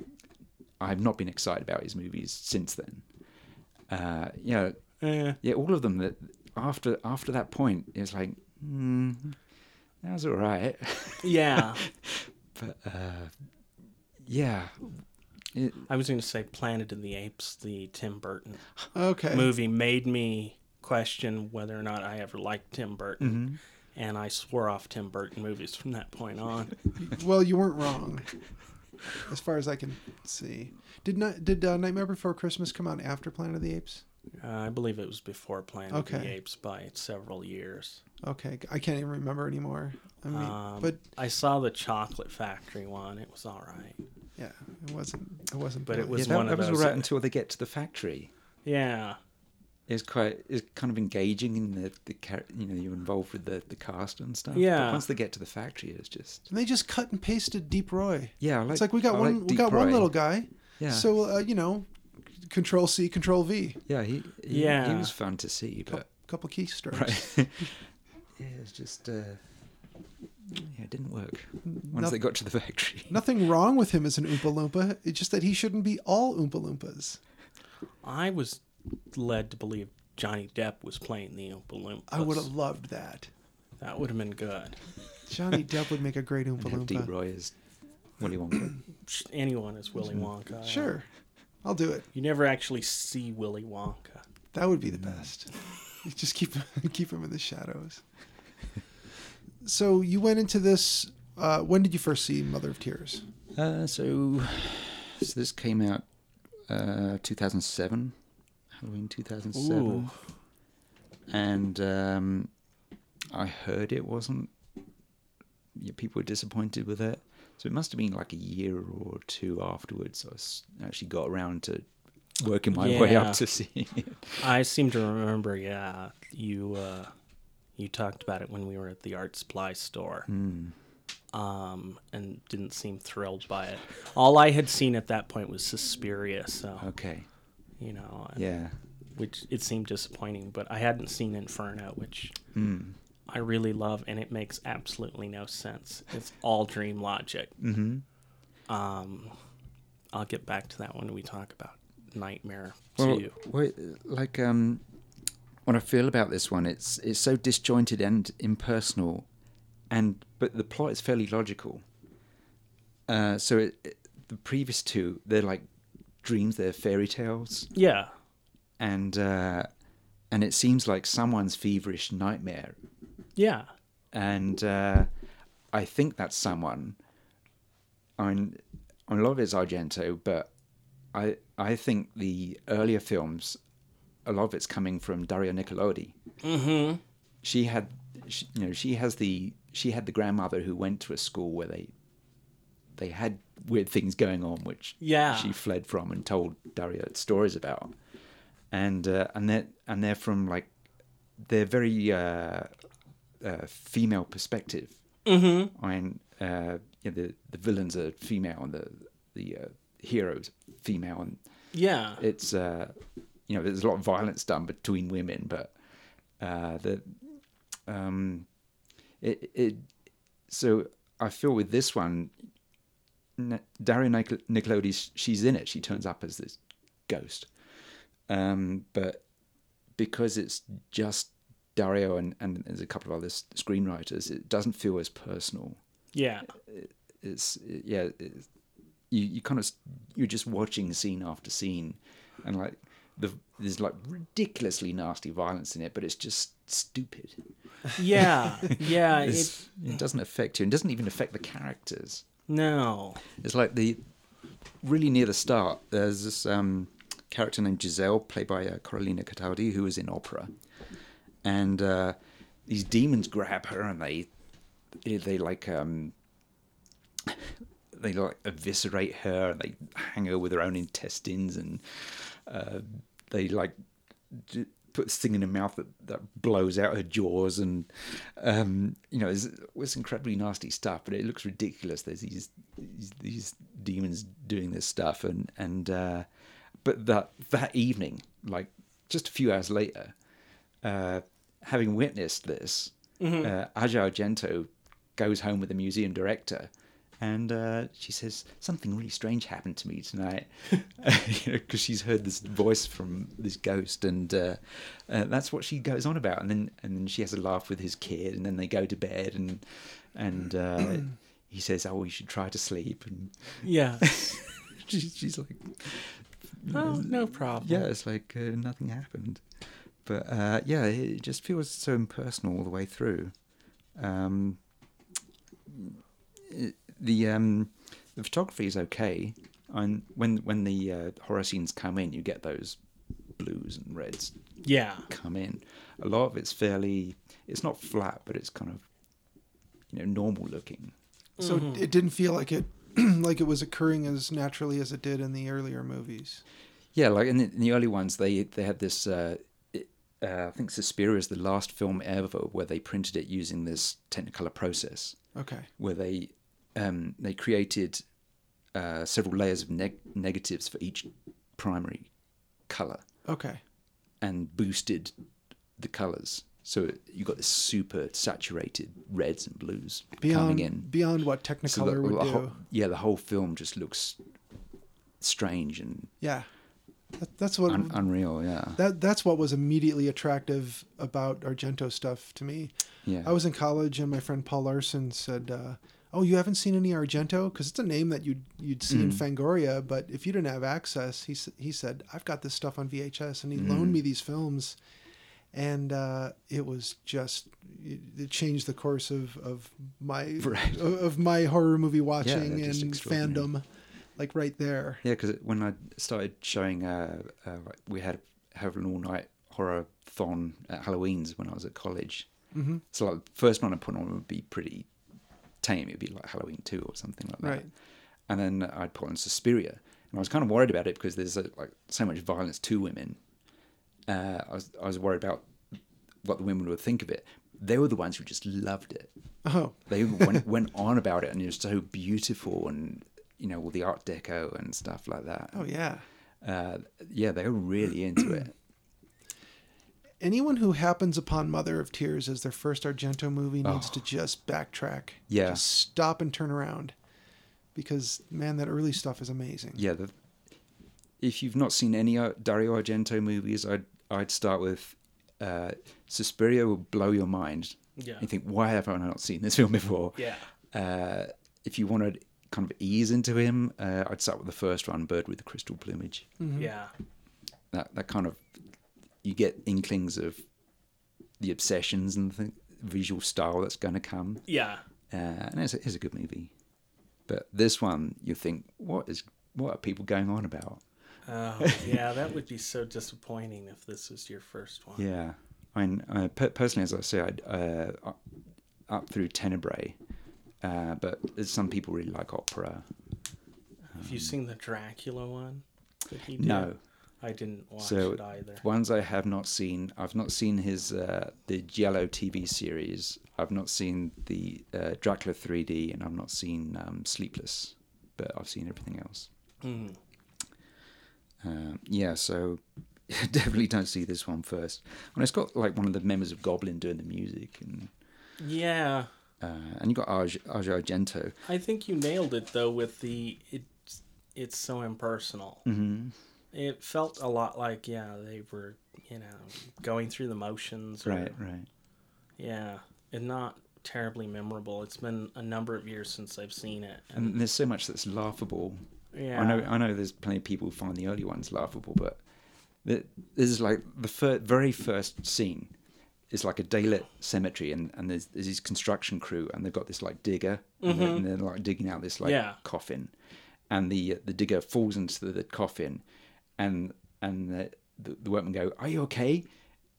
I've not been excited about his movies since then. Uh, yeah, Eh, yeah, all of them that after after that point, it's like, hmm, that was all right. yeah. but uh, yeah, it, I was going to say Planet of the Apes, the Tim Burton Okay. movie made me question whether or not I ever liked Tim Burton. Mm-hmm. And I swore off Tim Burton movies from that point on. Well, you weren't wrong, as far as I can see. Did not did uh, Nightmare Before Christmas come out after Planet of the Apes? Uh, I believe it was before Planet of the Apes by several years. Okay, I can't even remember anymore. I mean, Um, but I saw the Chocolate Factory one. It was all right. Yeah, it wasn't. It wasn't. But it was yeah, that, one that of was all those right until they get to the factory. Yeah. It's quite it's kind of engaging in the the char- you know you're involved with the the cast and stuff. Yeah. But once they get to the factory, it's just And they just cut and pasted Deep Roy. yeah. I like, it's like we got I one. like we Deep got one little guy. Yeah. So uh, you know, Control C, Control V, yeah, he, he he was fun to see, but a couple keystrokes. right. yeah, it's just uh, yeah, it didn't work once No- they got to the factory. Nothing wrong with him as an Oompa Loompa. It's just that he shouldn't be all Oompa Loompas. I was led to believe Johnny Depp was playing the Oompa Loompas. I would have loved that. That would have been good. Johnny Depp would make a great Oompa And have Deep Roy as Willy Wonka. Anyone is Willy Wonka. Mm-hmm. Sure, I'll do it. You never actually see Willy Wonka. That would be the best. You just keep keep him in the shadows. So you went into this. Uh, when did you first see Mother of Tears? Uh, so, so this came out uh, 2007, Halloween 2007, Ooh. and um, I heard it wasn't. Yeah, people were disappointed with it, so it must have been like a year or two afterwards. I s- actually got around to working my way up to seeing it. I seem to remember, yeah, you uh, you talked about it when we were at the art supply store, Hmm. um, and didn't seem thrilled by it. All I had seen at that point was Suspiria, so Okay, you know, yeah, which it seemed disappointing. But I hadn't seen Inferno, which mm. I really love, and it makes absolutely no sense. It's all dream logic. hmm Um, I'll get back to that when we talk about Nightmare Well, Two. wait, like um, what I feel about this one, it's it's so disjointed and impersonal, and but the plot is fairly logical. Uh, so it, it- the previous two, they're like dreams, they're fairy tales, Yeah, and uh, and it seems like someone's feverish nightmare, yeah, and uh, I think that's someone. I mean, I mean, a lot of it's Argento, but I I think the earlier films, a lot of it's coming from Daria Nicolodi. mm-hmm. She had, she, you know, she has the she had the grandmother who went to a school where they they had weird things going on, which Yeah. she fled from and told Dario stories about, and uh, and they and they're from like they're very uh, uh, female perspective. Mm-hmm. And uh, yeah, the the villains are female and the the uh, heroes female, and Yeah. it's uh, you know there's a lot of violence done between women, but uh, the um, it it so I feel with this one, Daria Nic- Nicolodes, she's in it. She turns up as this ghost, um, but because it's just Dario and, and there's a couple of other screenwriters, it doesn't feel as personal yeah. it's yeah it's, you you kind of you're just watching scene after scene and like the there's like ridiculously nasty violence in it but it's just stupid Yeah. Yeah. it, it doesn't affect you and doesn't even affect the characters no. it's like the really near the start there's this um character named Giselle played by uh, Coralina Cataldi who was in opera and uh these demons grab her and they they like um they like eviscerate her and they hang her with her own intestines and uh, they like d- put this thing in her mouth that, that blows out her jaws and um, you know it's, it's incredibly nasty stuff but it looks ridiculous. There's these these, these demons doing this stuff and and uh, but that that evening like just a few hours later uh, having witnessed this uh, Asia Argento goes home with the museum director and uh, she says something really strange happened to me tonight. You know because she's heard this voice from this ghost and uh, uh, that's what she goes on about. And then and then she has a laugh with his kid and then they go to bed and and uh, he says oh you should try to sleep. And Yeah. she's, she's like Oh, no problem. yeah it's like uh, nothing happened. But uh, yeah it just feels so impersonal all the way through. Um, it- the um, the photography is okay and when when the uh, horror scenes come in you get those blues and reds Yeah. come in a lot of it's fairly it's not flat but it's kind of you know normal looking So Mm-hmm. it didn't feel like it like it was occurring as naturally as it did in the earlier movies. Yeah, like in the, in the early ones, they they had this. Uh, uh, I think Suspiria is the last film ever where they printed it using this Technicolor process, Okay. where they um, they created uh, several layers of neg- negatives for each primary color Okay. and boosted the colors. So you got this super saturated reds and blues Beyond coming in. beyond what So the- would the do. whole- yeah, the whole film just looks strange and yeah. That, that's what un- unreal. Yeah, that that's what was immediately attractive about Argento stuff to me. yeah. I was in college and my friend Paul Larson said, uh, "Oh, you haven't seen any Argento? Because it's a name that you'd you'd see in Mm. Fangoria, but if you didn't have access, he he said, I've got this stuff on VHS, and he Mm. loaned me these films, and uh, it was just it, it changed the course of of my Right. of, of my horror movie watching they're and fandom, like right there. Yeah, because when I started showing, uh, uh, we had have an all night horror thon at Halloween's when I was at college. hmm So like the first one I put on would be pretty tame. It'd be like Halloween two or something like that. Right. And then I'd put on Suspiria, and I was kind of worried about it because there's like so much violence to women. Uh, I was I was worried about what the women would think of it. They were the ones who just loved it. Oh, They went, went on about it, and it was so beautiful, and you know all the Art Deco and stuff like that. oh yeah. uh, yeah, they were really into it. Anyone who happens upon Mother of Tears as their first Argento movie needs Oh. to just backtrack. Yeah. Just stop and turn around. Because, man, that early stuff is amazing. Yeah, the, if you've not seen any uh, Dario Argento movies, I'd I'd start with uh, Suspiria will blow your mind. Yeah. You think, why have I not seen this film before? Yeah. Uh, if you want to kind of ease into him, uh, I'd start with the first one, Bird with the Crystal Plumage. Mhm. Yeah. That that kind of you get inklings of the obsessions and the visual style that's going to come. Yeah. uh, and it's a, it's a good movie. But this one, you think, what is what are people going on about? Oh, yeah. That would be so disappointing if this was your first one. Yeah, I mean, uh, per- personally, as I say, I'd, uh, up through Tenebrae, uh, but some people really like opera. Have you seen the Dracula one? That he did? No, I didn't watch So it either. ones I have not seen, I've not seen his uh, the Giallo TV series. I've not seen the uh, Dracula 3D, and I've not seen um, Sleepless, but I've seen everything else. Mm. Um, yeah, so definitely don't see this one first. And it's got like one of the members of Goblin doing the music, and Yeah, uh, and you got Asia Argento. I think you nailed it though with the it's it's so impersonal. hmm It felt a lot like yeah they were you know going through the motions. Or, Right, right. Yeah, and not terribly memorable. It's been a number of years since I've seen it, and And there's so much that's laughable. yeah, I know, I know. There's plenty of people who find the early ones laughable, but this is like the fir- very first scene is like a daylit cemetery, and, and there's, there's this construction crew, and they've got this like digger, and, they're, mm-hmm. and they're like digging out this like Yeah. coffin, and the the digger falls into the, the coffin, and and the, the the workmen go, "Are you okay?"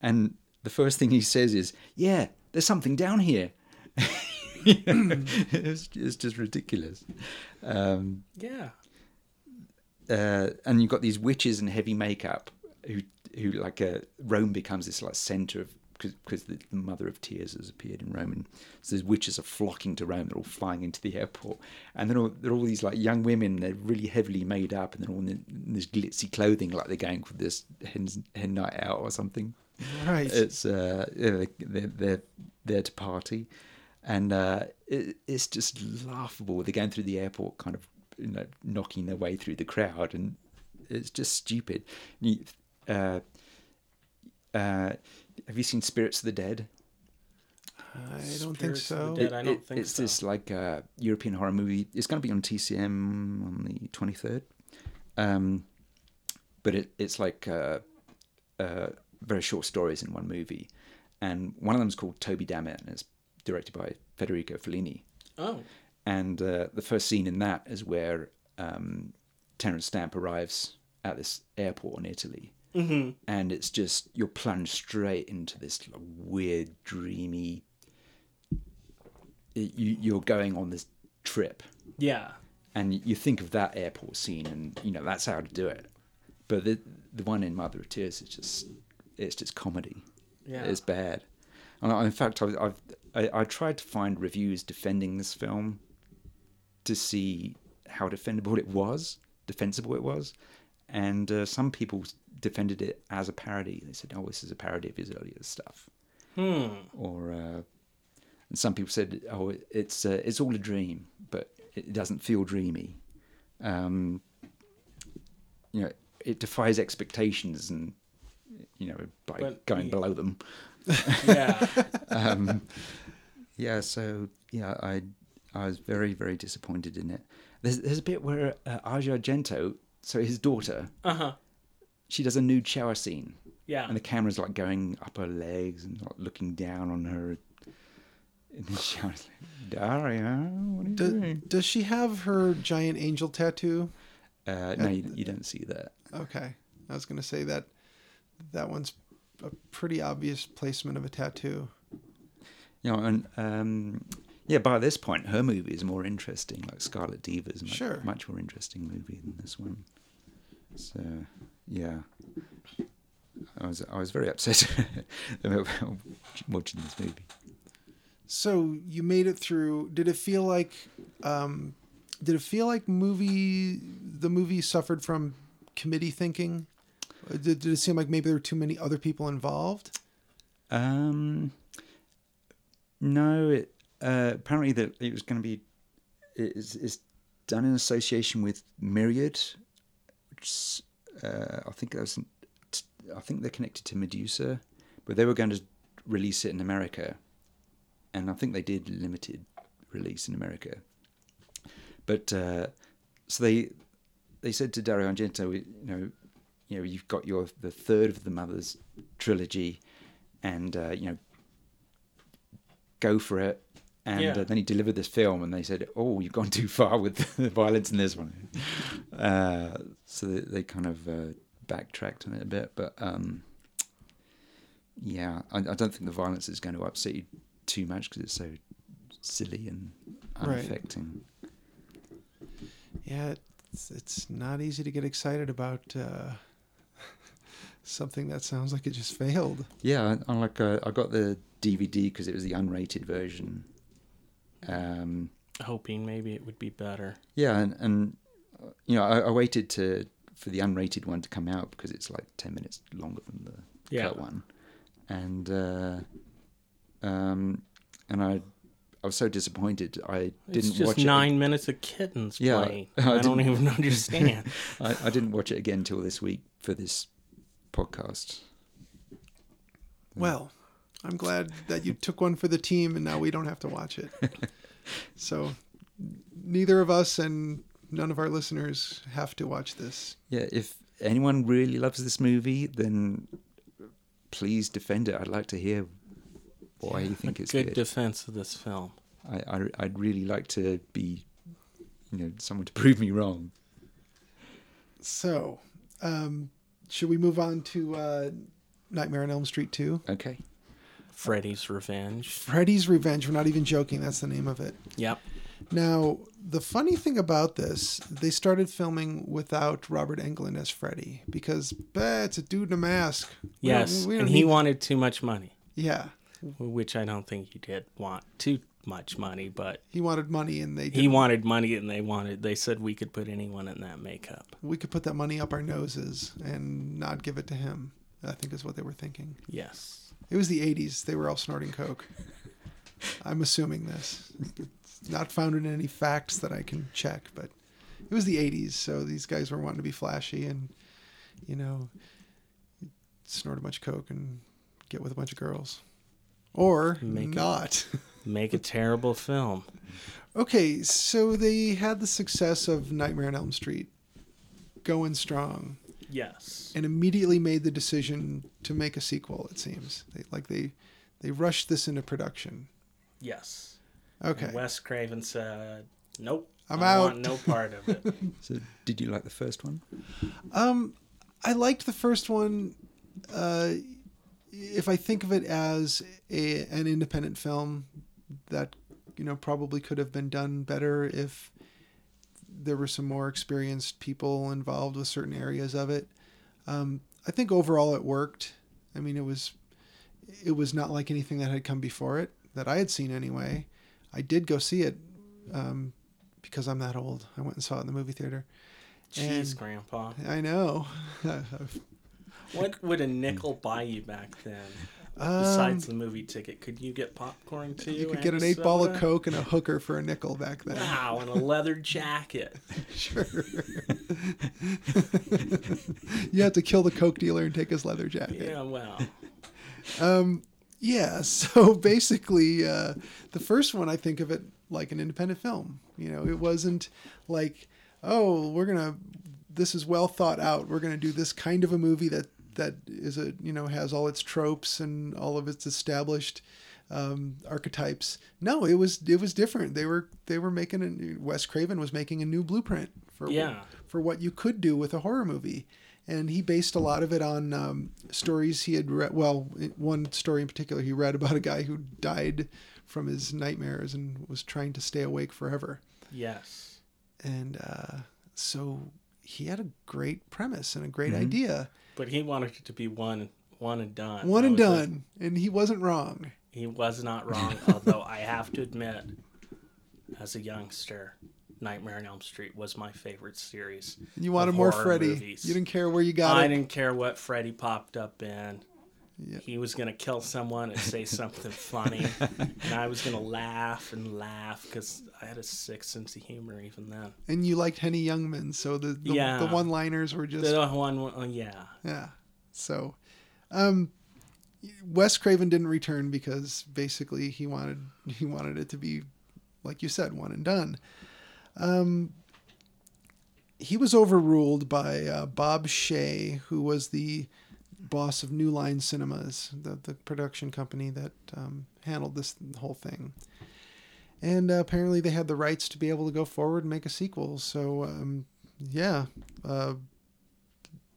And the first thing he says is, "Yeah, there's something down here." it's, it's just ridiculous. Um, yeah, uh, and you've got these witches in heavy makeup who who like uh, Rome becomes this like center of because the mother of tears has appeared in Rome, and so these witches are flocking to Rome. They're all flying into the airport, and they're all they're all these like young women. They're really heavily made up, and they're all in, in this glitzy clothing, like they're going for this hen, hen night out or something. Right. It's uh, they're they're there to party, and uh, it, it's just laughable. They're going through the airport, kind of you know, knocking their way through the crowd, and it's just stupid. You, uh, uh, have you seen Spirits of the Dead? I don't think Spirits of so. the Dead. I don't think it's so. this like uh, European horror movie. It's going to be on TCM on the twenty third, um, but it, it's like uh, uh, very short stories in one movie, and one of them is called Toby Dammit, and it's directed by Federico Fellini. Oh, And uh, the first scene in that is where um, Terence Stamp arrives at this airport in Italy, hmm and it's just you're plunged straight into this weird, dreamy. You, you're going on this trip, yeah, and you think of that airport scene, and you know that's how to do it. But the the one in Mother of Tears is just it's just comedy. yeah. It's bad. And in fact, I've, I've I, I tried to find reviews defending this film to see how defendable it was, defensible it was, and uh, some people defended it as a parody. They said, "Oh, this is a parody of his earlier stuff," Hmm. or uh, and some people said, "Oh, it's uh, it's all a dream, but it doesn't feel dreamy." Um, you know, it defies expectations, and you know, by But going y- below them. Yeah. um, yeah, so yeah, I I was very very disappointed in it. There's there's a bit where uh, Asia Argento, so his daughter, Uh huh. She does a nude shower scene, Yeah. and the camera's like going up her legs and like, looking down on her in the shower. Like, Daria, what are you Do, doing? does she have her giant angel tattoo? Uh, no, you, you don't see that. Okay, I was gonna say that that one's a pretty obvious placement of a tattoo. You know, and um, yeah, by this point, her movie is more interesting. Like Scarlet Diva is much, Sure. much more interesting movie than this one. So, yeah, I was I was very upset watching this movie. So you made it through. Did it feel like? Um, did it feel like movie? The movie suffered from committee thinking. Uh, Did, did it seem like maybe there were too many other people involved? Um, no, it uh, apparently that it was going to be it's, it's done in association with Myriad, which uh, I think was I think they're connected to Medusa, but they were going to release it in America, and I think they did limited release in America. But uh, so they they said to Dario Argento, you know, you know, you've got your the third of the Mother's trilogy, and uh, you know, go for it. And Yeah. uh, then he delivered this film, and they said, "Oh, you've gone too far with the violence in this one." Uh, so they, they kind of uh, backtracked on it a bit, but um, yeah, I, I don't think the violence is going to upset you too much because it's so silly and Right. unaffecting. Yeah, it's, it's not easy to get excited about uh, something that sounds like it just failed. Yeah, I like uh, I got the DVD because it was the unrated version. Um, Hoping maybe it would be better. yeah, and, and you know I, I waited to for the unrated one to come out because it's like ten minutes longer than the Yeah. cut one, and uh, um, and I I was so disappointed I didn't just watch it. nine minutes of kittens Yeah, playing. I I, don't didn't- even understand. I, I didn't watch it again till this week for this podcast. Well, I'm glad that you took one for the team and now we don't have to watch it. so neither of us and none of our listeners have to watch this. Yeah, if anyone really loves this movie, then please defend it. I'd like to hear why you think it's Good good. defense of this film. I, I I'd really like to be, you know, someone to prove me wrong. So, um, should we move on to uh, Nightmare on Elm Street 2? Okay. Freddy's Revenge. Freddy's Revenge. We're not even joking. That's the name of it. Yep. Now, the funny thing about this, they started filming without Robert Englund as Freddy because, bah, it's a dude in a mask. We don't- Yes, we don't and he need- wanted too much money, Yeah, which I don't think he did want too much money, but he wanted money, and they he didn't. wanted money, and they wanted. They said we could put anyone in that makeup. we could put that money up our noses and not give it to him. I think is what they were thinking. Yes. It was the '80s; they were all snorting coke. I'm assuming this. It's not founded in any facts that I can check, but it was the '80s, so these guys were wanting to be flashy and, you know, snort a bunch of coke and get with a bunch of girls, or Make not. Make a terrible film. Okay, so they had the success of Nightmare on Elm Street going strong Yes. and immediately made the decision to make a sequel, it seems. They like they they rushed this into production. Yes. Okay. And Wes Craven said, "Nope, I'm I out." Want no part of it." So, did you like the first one? Um I liked the first one uh if I think of it as a an independent film that you know probably could have been done better if there were some more experienced people involved with certain areas of it. Um, I think overall it worked. I mean, it was it was not like anything that had come before it that I had seen anyway. I did go see it um, because I'm that old. I went and saw it in the movie theater. Jeez, And- Grandpa. I know. What would a nickel buy you back then? Um, Besides the movie ticket, could you get popcorn too? you could get an eight ball of? Coke and a hooker for a nickel back then. Wow, and a leather jacket. Sure. you have to kill the Coke dealer and take his leather jacket. Yeah, well, Um, yeah, so basically, uh, the first one, I think of it like an independent film. You know, it wasn't like, oh, we're going to, this is well thought out. We're going to do this kind of a movie that, that is a, you know, has all its tropes and all of its established um, archetypes. No, it was, it was different. They were, they were making a, Wes Craven was making a new blueprint for, Yeah. for what you could do with a horror movie. And he based a lot of it on um, stories he had read. Well, one story in particular, he read about a guy who died from his nightmares and was trying to stay awake forever. yes. And uh, so he had a great premise and a great Mhm. idea. But he wanted it to be one, one and done. One That and done. And he wasn't wrong. He was not wrong, although I have to admit, as a youngster, Nightmare on Elm Street was my favorite series. You wanted more Freddy. movies. You didn't care where you got I it. didn't care what Freddy popped up in. Yeah. He was gonna kill someone and say something funny, and I was gonna laugh and laugh because I had a sick sense of humor even then. And you liked Henny Youngman, so the the, Yeah. the one-liners were just The one, one- yeah, Yeah. So, um, Wes Craven didn't return because basically he wanted he wanted it to be, like you said, one and done. Um, he was overruled by uh, Bob Shaye, who was the boss of New Line Cinemas, the the production company that um, handled this whole thing. And uh, apparently, they had the rights to be able to go forward and make a sequel. So, um, yeah, uh,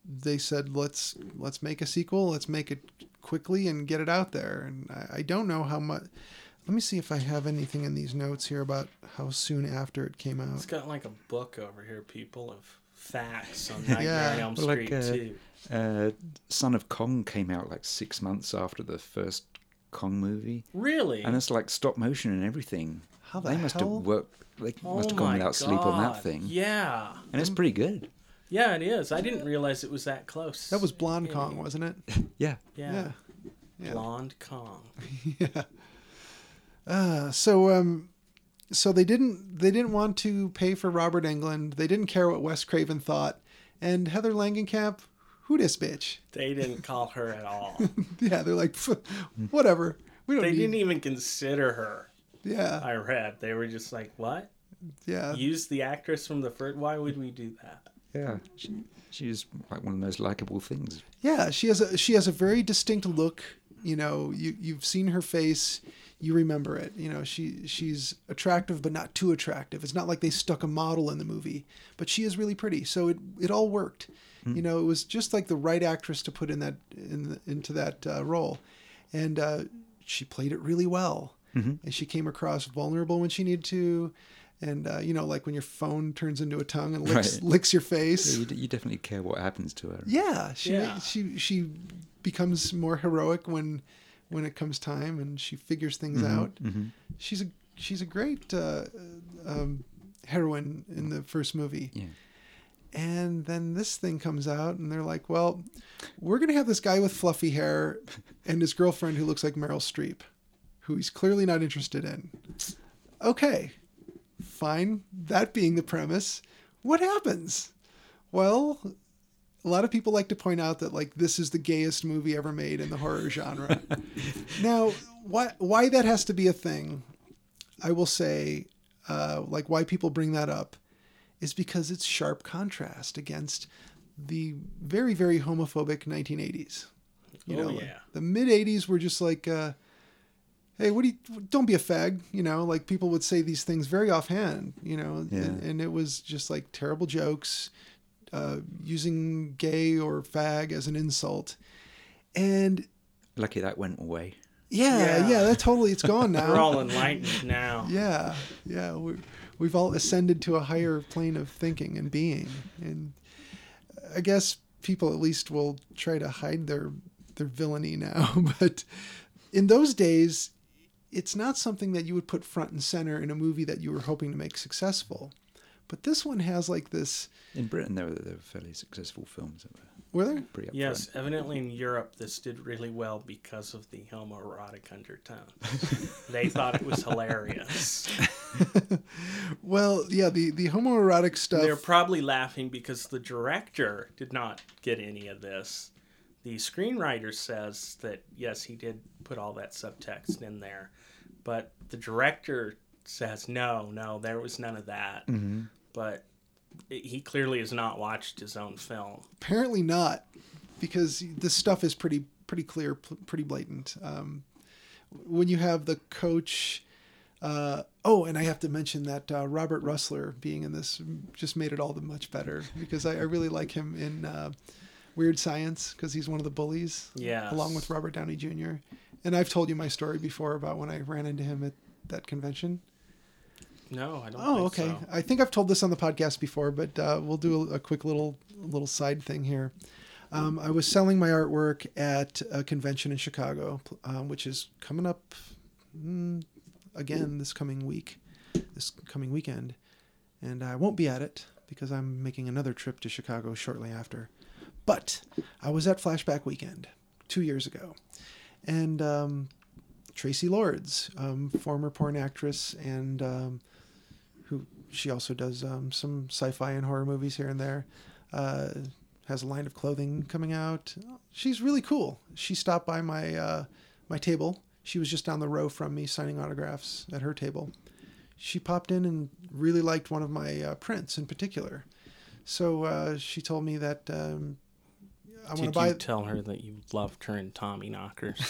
they said let's let's make a sequel let's make it quickly and get it out there and i, I don't know how much let me see if i have anything in these notes here about how soon after it came out. It's got like a book over here, people of facts on Nightmare Yeah. on Elm Well, like, Street uh, too. Uh, Son of Kong came out like six months after the first Kong movie, Really? and it's like stop motion and everything. How the they must hell? have worked. They oh must have gone my without sleep on that thing, Yeah. and it's pretty good. Yeah, it is. I didn't realize it was that close. That was Blonde Yeah. Kong, wasn't it? Yeah, Yeah. Yeah. Yeah. Blonde Kong. yeah. Uh, so um, so they didn't they didn't want to pay for Robert Englund. They didn't care what Wes Craven thought. And Heather Langenkamp, who this bitch? They didn't call her at all. Yeah, they're like, whatever. We don't they need. didn't even consider her. yeah, I read. They were just like, "What? yeah, Use the actress from the first? Why would we do that?" yeah. She, she's like one of the most likable things. yeah. She has a she has a very distinct look. You know, you you've seen her face. You remember it. You know, she she's attractive, but not too attractive. It's not like they stuck a model in the movie, but she is really pretty. So it it all worked. You know, it was just like the right actress to put in that in the, into that uh, role, and uh, she played it really well. And she came across vulnerable when she needed to, and uh, you know, like when your phone turns into a tongue and licks Right. licks your face. Yeah, you, d- you definitely care what happens to her. Yeah, she Yeah. she she becomes more heroic when when it comes time, and she figures things out. She's a she's a great uh, um, heroine in the first movie. Yeah. And then this thing comes out, and they're like, "Well, we're gonna have this guy with fluffy hair and his girlfriend who looks like Meryl Streep, who he's clearly not interested in." Okay, fine. That being the premise, what happens? Well, a lot of people like to point out that like this is the gayest movie ever made in the horror genre. now, why why that has to be a thing, I will say, uh, like why people bring that up, is because it's sharp contrast against the very very homophobic 1980s. You Oh, know, yeah. the mid 80s were just like. Uh, Hey, what do you? Don't be a fag. You know, like people would say these things very offhand. You know, Yeah. and, and it was just like terrible jokes, uh, using gay or fag as an insult. And Lucky that went away. yeah, yeah, Yeah. that totally it's gone now. We're all enlightened now. yeah, yeah, we, we've all ascended to a higher plane of thinking and being, and I guess people at least will try to hide their their villainy now. But in those days, it's not something that you would put front and center in a movie that you were hoping to make successful. But this one has like this. In Britain, there were, there were fairly successful films that were Were there? pretty upfront. Yes, evidently in Europe this did really well because of the homoerotic undertone. they thought it was hilarious. Well, yeah, the the homoerotic stuff. They're probably laughing because the director did not get any of this. The screenwriter says that yes, he did put all that subtext in there, but the director says no, no, there was none of that. Mm-hmm. But he clearly has not watched his own film. Apparently not, because this stuff is pretty pretty clear, pretty blatant. Um, when you have the coach. Uh, oh, and I have to mention that uh, Robert Rusler being in this just made it all the much better because I, I really like him in uh, Weird Science because he's one of the bullies, Yes. along with Robert Downey Jr. And I've told you my story before about when I ran into him at that convention. No, I don't. Oh, okay. so. I think I've told this on the podcast before, but uh, we'll do a, a quick little little side thing here. Um, I was selling my artwork at a convention in Chicago, um, which is coming up mm, again this coming week, this coming weekend, and I won't be at it because I'm making another trip to Chicago shortly after. But I was at Flashback Weekend two years ago, and um, Traci Lords, um, former porn actress and um, who she also does um, some sci-fi and horror movies here and there. Uh, has a line of clothing coming out. She's really cool. She stopped by my uh, my table. She was just down the row from me signing autographs at her table. She popped in and really liked one of my uh, prints in particular. So uh, she told me that um, I want to buy. Did you tell her that you loved her in Tommy Knockers?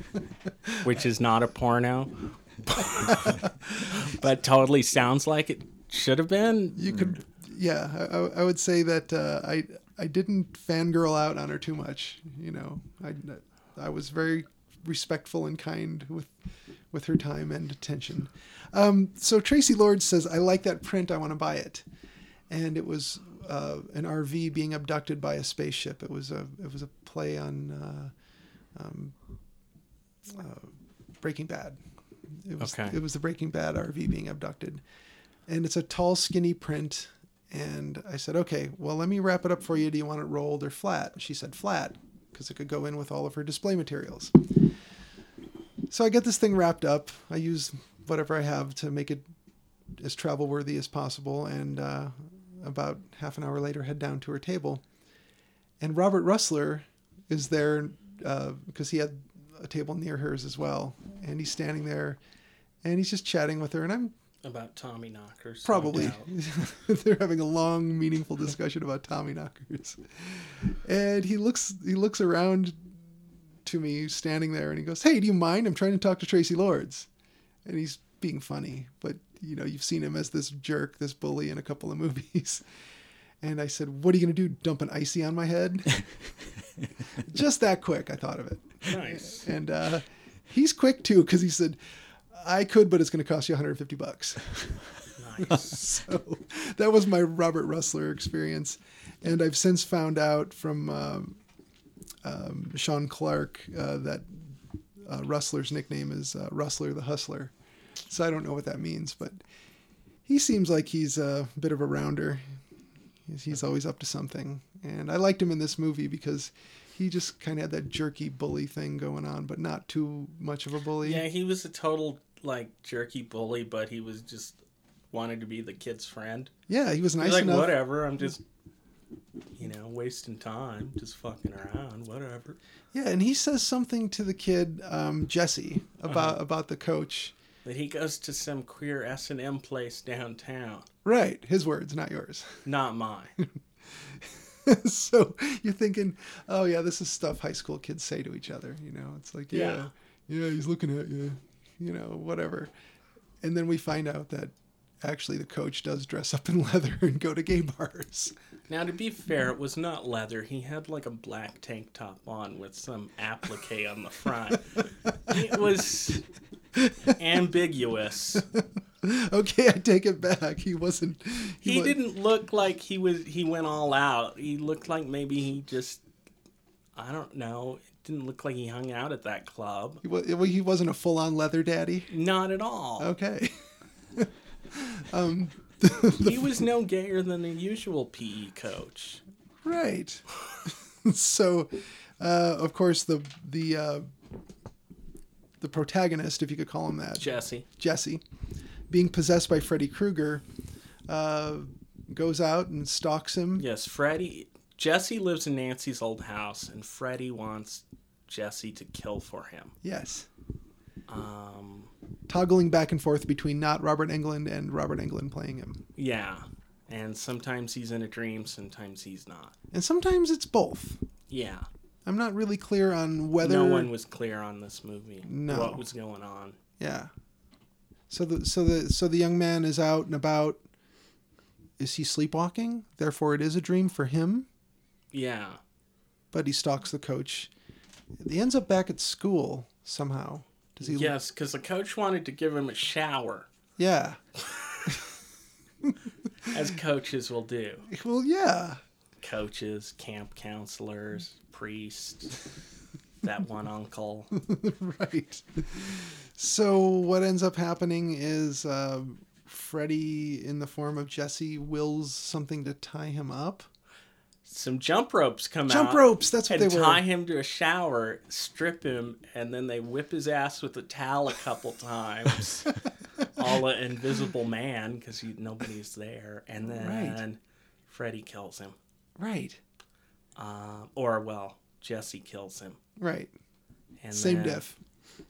Which is not a porno, but totally sounds like it should have been. You could, yeah. I, I- I would say that uh, I I didn't fangirl out on her too much. You know, I I was very respectful and kind with with her time and attention. Um, so Traci Lord says, "I like that print. I want to buy it," and it was uh, an RV being abducted by a spaceship. It was a it was a play on uh, um, uh, Breaking Bad. It was Okay. it was the Breaking Bad RV being abducted, and it's a tall, skinny print. And I said, okay, well, let me wrap it up for you. Do you want it rolled or flat? She said flat because it could go in with all of her display materials. So I get this thing wrapped up. I use whatever I have to make it as travel worthy as possible. And uh, about half an hour later, head down to her table. And Robert Rusler is there because he had a table near hers as well. And he's standing there and he's just chatting with her. And I'm About Tommy knockers. Probably. They're having a long, meaningful discussion about Tommy knockers. And he looks he looks around to me standing there and he goes, Hey, do you mind? I'm trying to talk to Traci Lords. And he's being funny, but you know, you've seen him as this jerk, this bully in a couple of movies. And I said, What are you gonna do? Dump an Icee on my head? Just that quick, I thought of it. Nice. And uh, he's quick too, because he said, I could, but it's gonna cost you 150 bucks. Nice. so that was my Robert Rusler experience, and I've since found out from um, um, Sean Clark uh, that uh, Rusler's nickname is uh, Rustler the Hustler. So I don't know what that means, but he seems like he's a bit of a rounder. He's, he's always up to something, and I liked him in this movie because he just kind of had that jerky bully thing going on, but not too much of a bully. Yeah, he was a total like jerky bully, but he was just wanted to be the kid's friend. Yeah, he was nice like, enough. whatever, I'm just you know, wasting time, just fucking around, whatever. Yeah, and he says something to the kid um, Jesse about Uh-huh. about the coach. That he goes to some queer S and M place downtown. Right, his words, not yours. Not mine. so you're thinking, oh yeah, this is stuff high school kids say to each other. You know, it's like, yeah, yeah, he's looking at you, you know, whatever. And then we find out that actually the coach does dress up in leather and go to gay bars. Now, to be fair, it was not leather. He had like a black tank top on with some applique on the front. It was ambiguous. okay, I take it back. He wasn't. He wa- didn't look like he was. He went all out. He looked like maybe he just. I don't know. It didn't look like he hung out at that club. He, wa- well, he wasn't a full-on leather daddy. Not at all. Okay. He was no gayer than the usual PE coach. Right. so, uh, of course, the the uh, the protagonist, if you could call him that, Jesse. Jesse, being possessed by Freddy Krueger, uh, goes out and stalks him. Yes, Freddy. Jesse lives in Nancy's old house, and Freddy wants Jesse to kill for him. Yes. Um, Toggling back and forth between not Robert Englund and Robert Englund playing him. yeah, and sometimes he's in a dream, sometimes he's not. And sometimes it's both. Yeah, I'm not really clear on whether. no one was clear on this movie. No. what was going on? Yeah. So the so the so the young man is out and about. Is he sleepwalking? Therefore, it is a dream for him. Yeah, But he stalks the coach. He ends up back at school somehow. Does he? yes, because the coach wanted to give him a shower, Yeah. as coaches will do. Well, yeah. Coaches, camp counselors, priests, that one uncle. right. So what ends up happening is uh, Freddy, in the form of Jesse, wills something to tie him up. Some jump ropes come out. Jump ropes. That's what they were. tie him to a shower, strip him, and then they whip his ass with a towel a couple times. all an invisible man because nobody's there, and then Freddy kills him, Right. uh, or well, Jesse kills him. Right. And Same diff.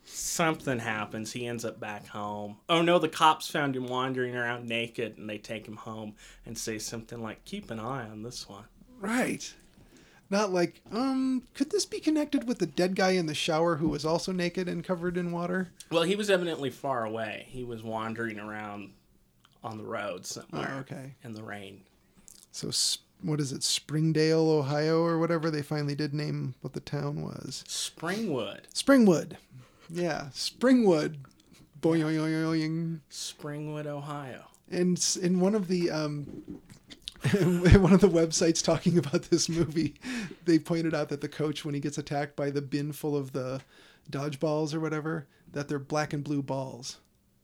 Something happens. He ends up back home. Oh no, the cops found him wandering around naked, and they take him home and say something like, "Keep an eye on this one." Right. Not like, um, could this be connected with the dead guy in the shower who was also naked and covered in water? Well, he was evidently far away. He was wandering around on the road somewhere Oh, okay. in the rain. So, what is it, Springdale, Ohio, or whatever they finally did name what the town was? Springwood. Springwood. Yeah, Springwood. Boing. Springwood, Ohio. And in one of the um, one of the websites talking about this movie, they pointed out that the coach, when he gets attacked by the bin full of the dodgeballs or whatever, that they're black and blue balls.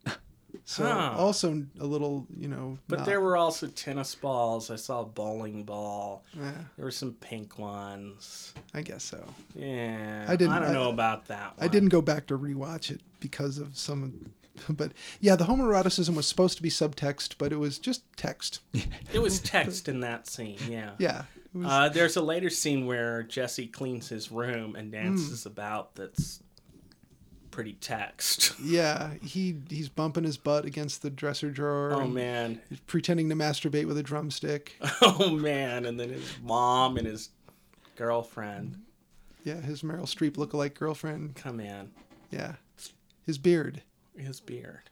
So Huh. also a little, you know. But not- there were also tennis balls. I saw a bowling ball. eh, There were some pink ones. I guess so. Yeah. I didn't- I don't I- know about that one. I didn't go back to rewatch it because of some. But yeah, the homoeroticism was supposed to be subtext, but it was just text. It was text in that scene, yeah. Yeah. Was, Uh, there's a later scene where Jesse cleans his room and dances Hmm. about that's pretty text. yeah, he he's bumping his butt against the dresser drawer. Oh man. Pretending to masturbate with a drumstick. Oh man. And then his mom and his girlfriend Yeah, his Meryl Streep lookalike girlfriend. come in. Yeah, his beard. His beard.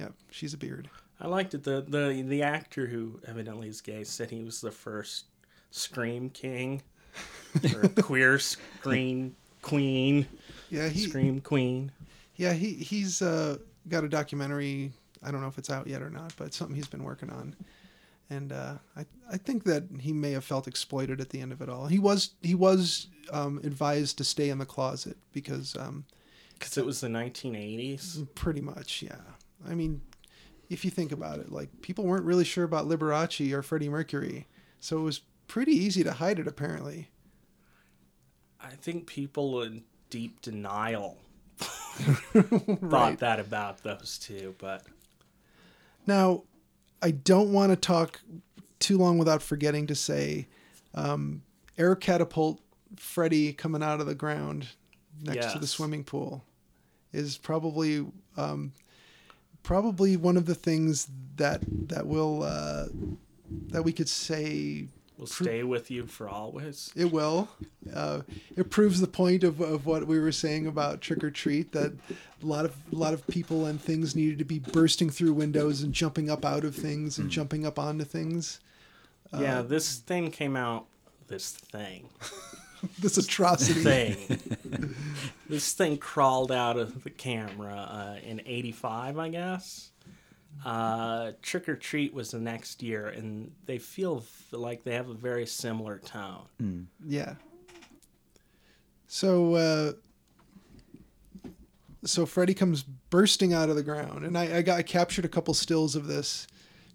Yeah, she's a beard. I liked it. The the the actor who evidently is gay said he was the first scream king or queer scream queen. Yeah, he Scream queen. yeah he he's uh, got a documentary. I don't know if it's out yet or not, but something he's been working on. And uh, I I think that he may have felt exploited at the end of it all. He was he was um, advised to stay in the closet because um, Because it was the 1980s. pretty much yeah. I mean, if you think about it, like people weren't really sure about Liberace or Freddie Mercury, so it was pretty easy to hide it apparently. I think people in deep denial thought Right. that about those two, but Now, I don't want to talk too long without forgetting to say um, air catapult Freddy coming out of the ground next to the swimming pool is probably um, probably one of the things that that will uh, that we could say will stay with you for always. it will. Uh, it proves the point of, of what we were saying about trick or treat that a lot of a lot of people and things needed to be bursting through windows and jumping up out of things and jumping up onto things. yeah, this thing came out. This thing. This atrocity. Thing. this thing crawled out of the camera uh, in '85, I guess. Uh, Trick or Treat was the next year, and they feel like they have a very similar tone. Yeah. So uh, so Freddy comes bursting out of the ground, and I, I got I captured a couple stills of this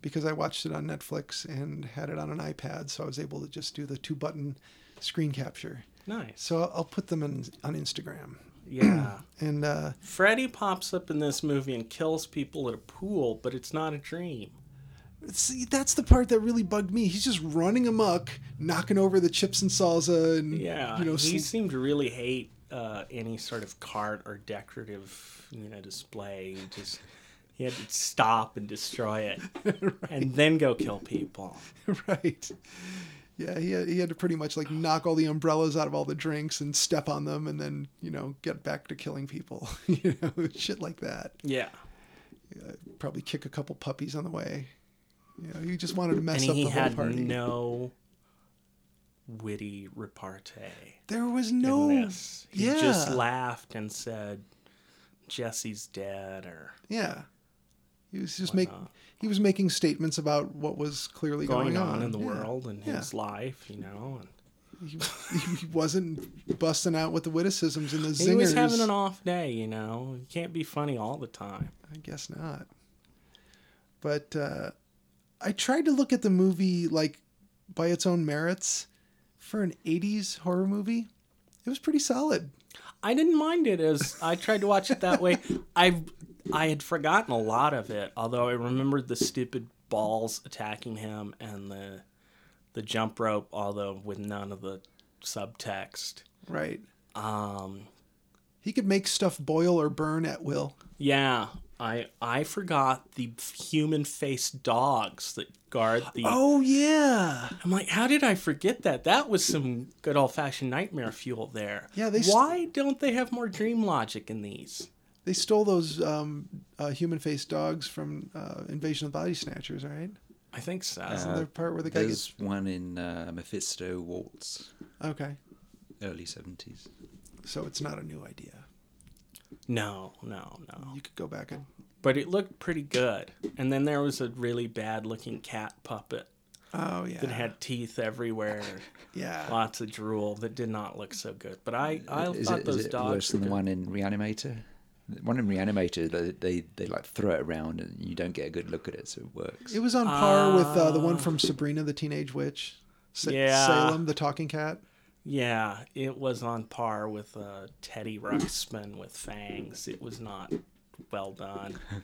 because I watched it on Netflix and had it on an iPad, so I was able to just do the two button screen capture. Nice. So I'll, I'll put them in, on Instagram. Yeah. And uh, Freddy pops up in this movie and kills people at a pool, but it's not a dream. see, that's the part that really bugged me. He's just running amok, knocking over the chips and salsa, and Yeah, you know, he sl- seemed to really hate uh, any sort of cart or decorative, you know, display. He just he had to stop and destroy it, and then go kill people. right. Yeah, he had, he had to pretty much like knock all the umbrellas out of all the drinks and step on them, and then you know get back to killing people. you know, shit like that. Yeah, Probably kick a couple puppies on the way. You know, he just wanted to mess and up he the whole had party. no witty repartee there was no. He yeah. just laughed and said, "Jesse's dead," or Yeah. He was just making. He was making statements about what was clearly going, going, on, in the Yeah. world and Yeah. his life, you know. And He, he wasn't busting out with the witticisms and the zingers. he was having an off day, you know. You can't be funny all the time. I guess not. But uh, I tried to look at the movie like by its own merits for an '80s horror movie. It was pretty solid. I didn't mind it as I tried to watch it that way. I I had forgotten a lot of it, although I remembered the stupid balls attacking him and the the jump rope, although with none of the subtext. Right. Um, He could make stuff boil or burn at will. yeah, I I forgot the human faced dogs that guard the. Oh yeah. I'm like, how did I forget that? That was some good old fashioned nightmare fuel there. Yeah, they st- Why don't they have more dream logic in these? They stole those um, uh, human-faced dogs from uh, Invasion of the Body Snatchers, right? I think so. Isn't there a part where the guy There's one in uh, Mephisto Waltz, okay? early 70s. So it's not a new idea. No, no, no. You could go back and But it looked pretty good. And then there was a really bad looking cat puppet Oh yeah. that had teeth everywhere, yeah. lots of drool that did not look so good. But I, I is thought it, those is it dogs worse than the good. one in Reanimator? The one in Reanimator, they, they they like throw it around and you don't get a good look at it, so it works. It was on par with uh, the one Ah. from Sabrina the Teenage Witch. Sa- Yeah. Salem the talking cat. Yeah, it was on par with uh, Teddy Ruxpin with fangs. It was not well done.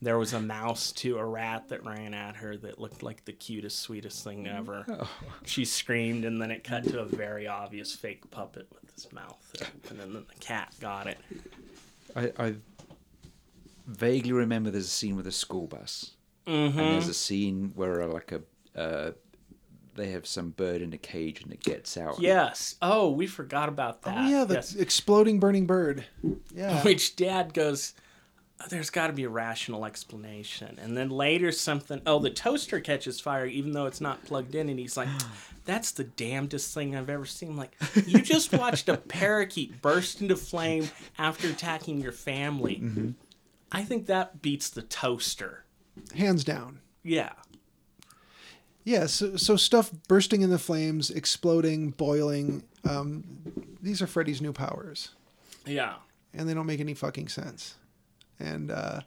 There was a mouse to a rat that ran at her that looked like the cutest, sweetest thing ever. She screamed, and then it cut to a very obvious fake puppet with his mouth open, and then the cat got it. I, I vaguely remember there's a scene with a school bus, Mm-hmm. and there's a scene where uh, like a uh, they have some bird in a cage and it gets out. Yes. Oh, we forgot about that. Oh yeah, the Yes. exploding burning bird. Yeah. Which dad goes, "Oh, there's got to be a rational explanation. And then later something, oh, the toaster catches fire even though it's not plugged in. And he's like, that's the damnedest thing I've ever seen. Like, you just watched a parakeet burst into flame after attacking your family. I think that beats the toaster. Hands down. Yeah. Yeah, so, so stuff bursting in the flames, exploding, boiling. Um, these are Freddy's new powers, Yeah. and they don't make any fucking sense. And uh,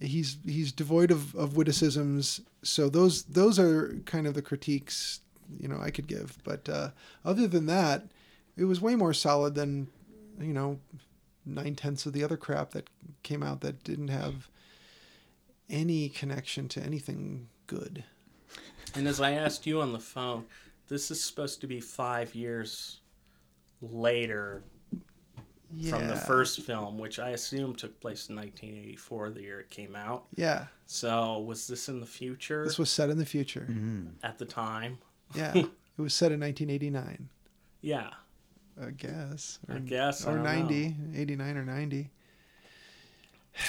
he's he's devoid of, of witticisms. So those those are kind of the critiques you know I could give. But uh, other than that, it was way more solid than you know nine tenths of the other crap that came out that didn't have any connection to anything good. And as I asked you on the phone, this is supposed to be five years later from the first film, which I assume took place in 1984, the year it came out. Yeah, So was this in the future this was set in the future. at the time? Yeah, it was set in 1989, Yeah, I guess. Or, I guess. Or don't 90, know. 89 or 90.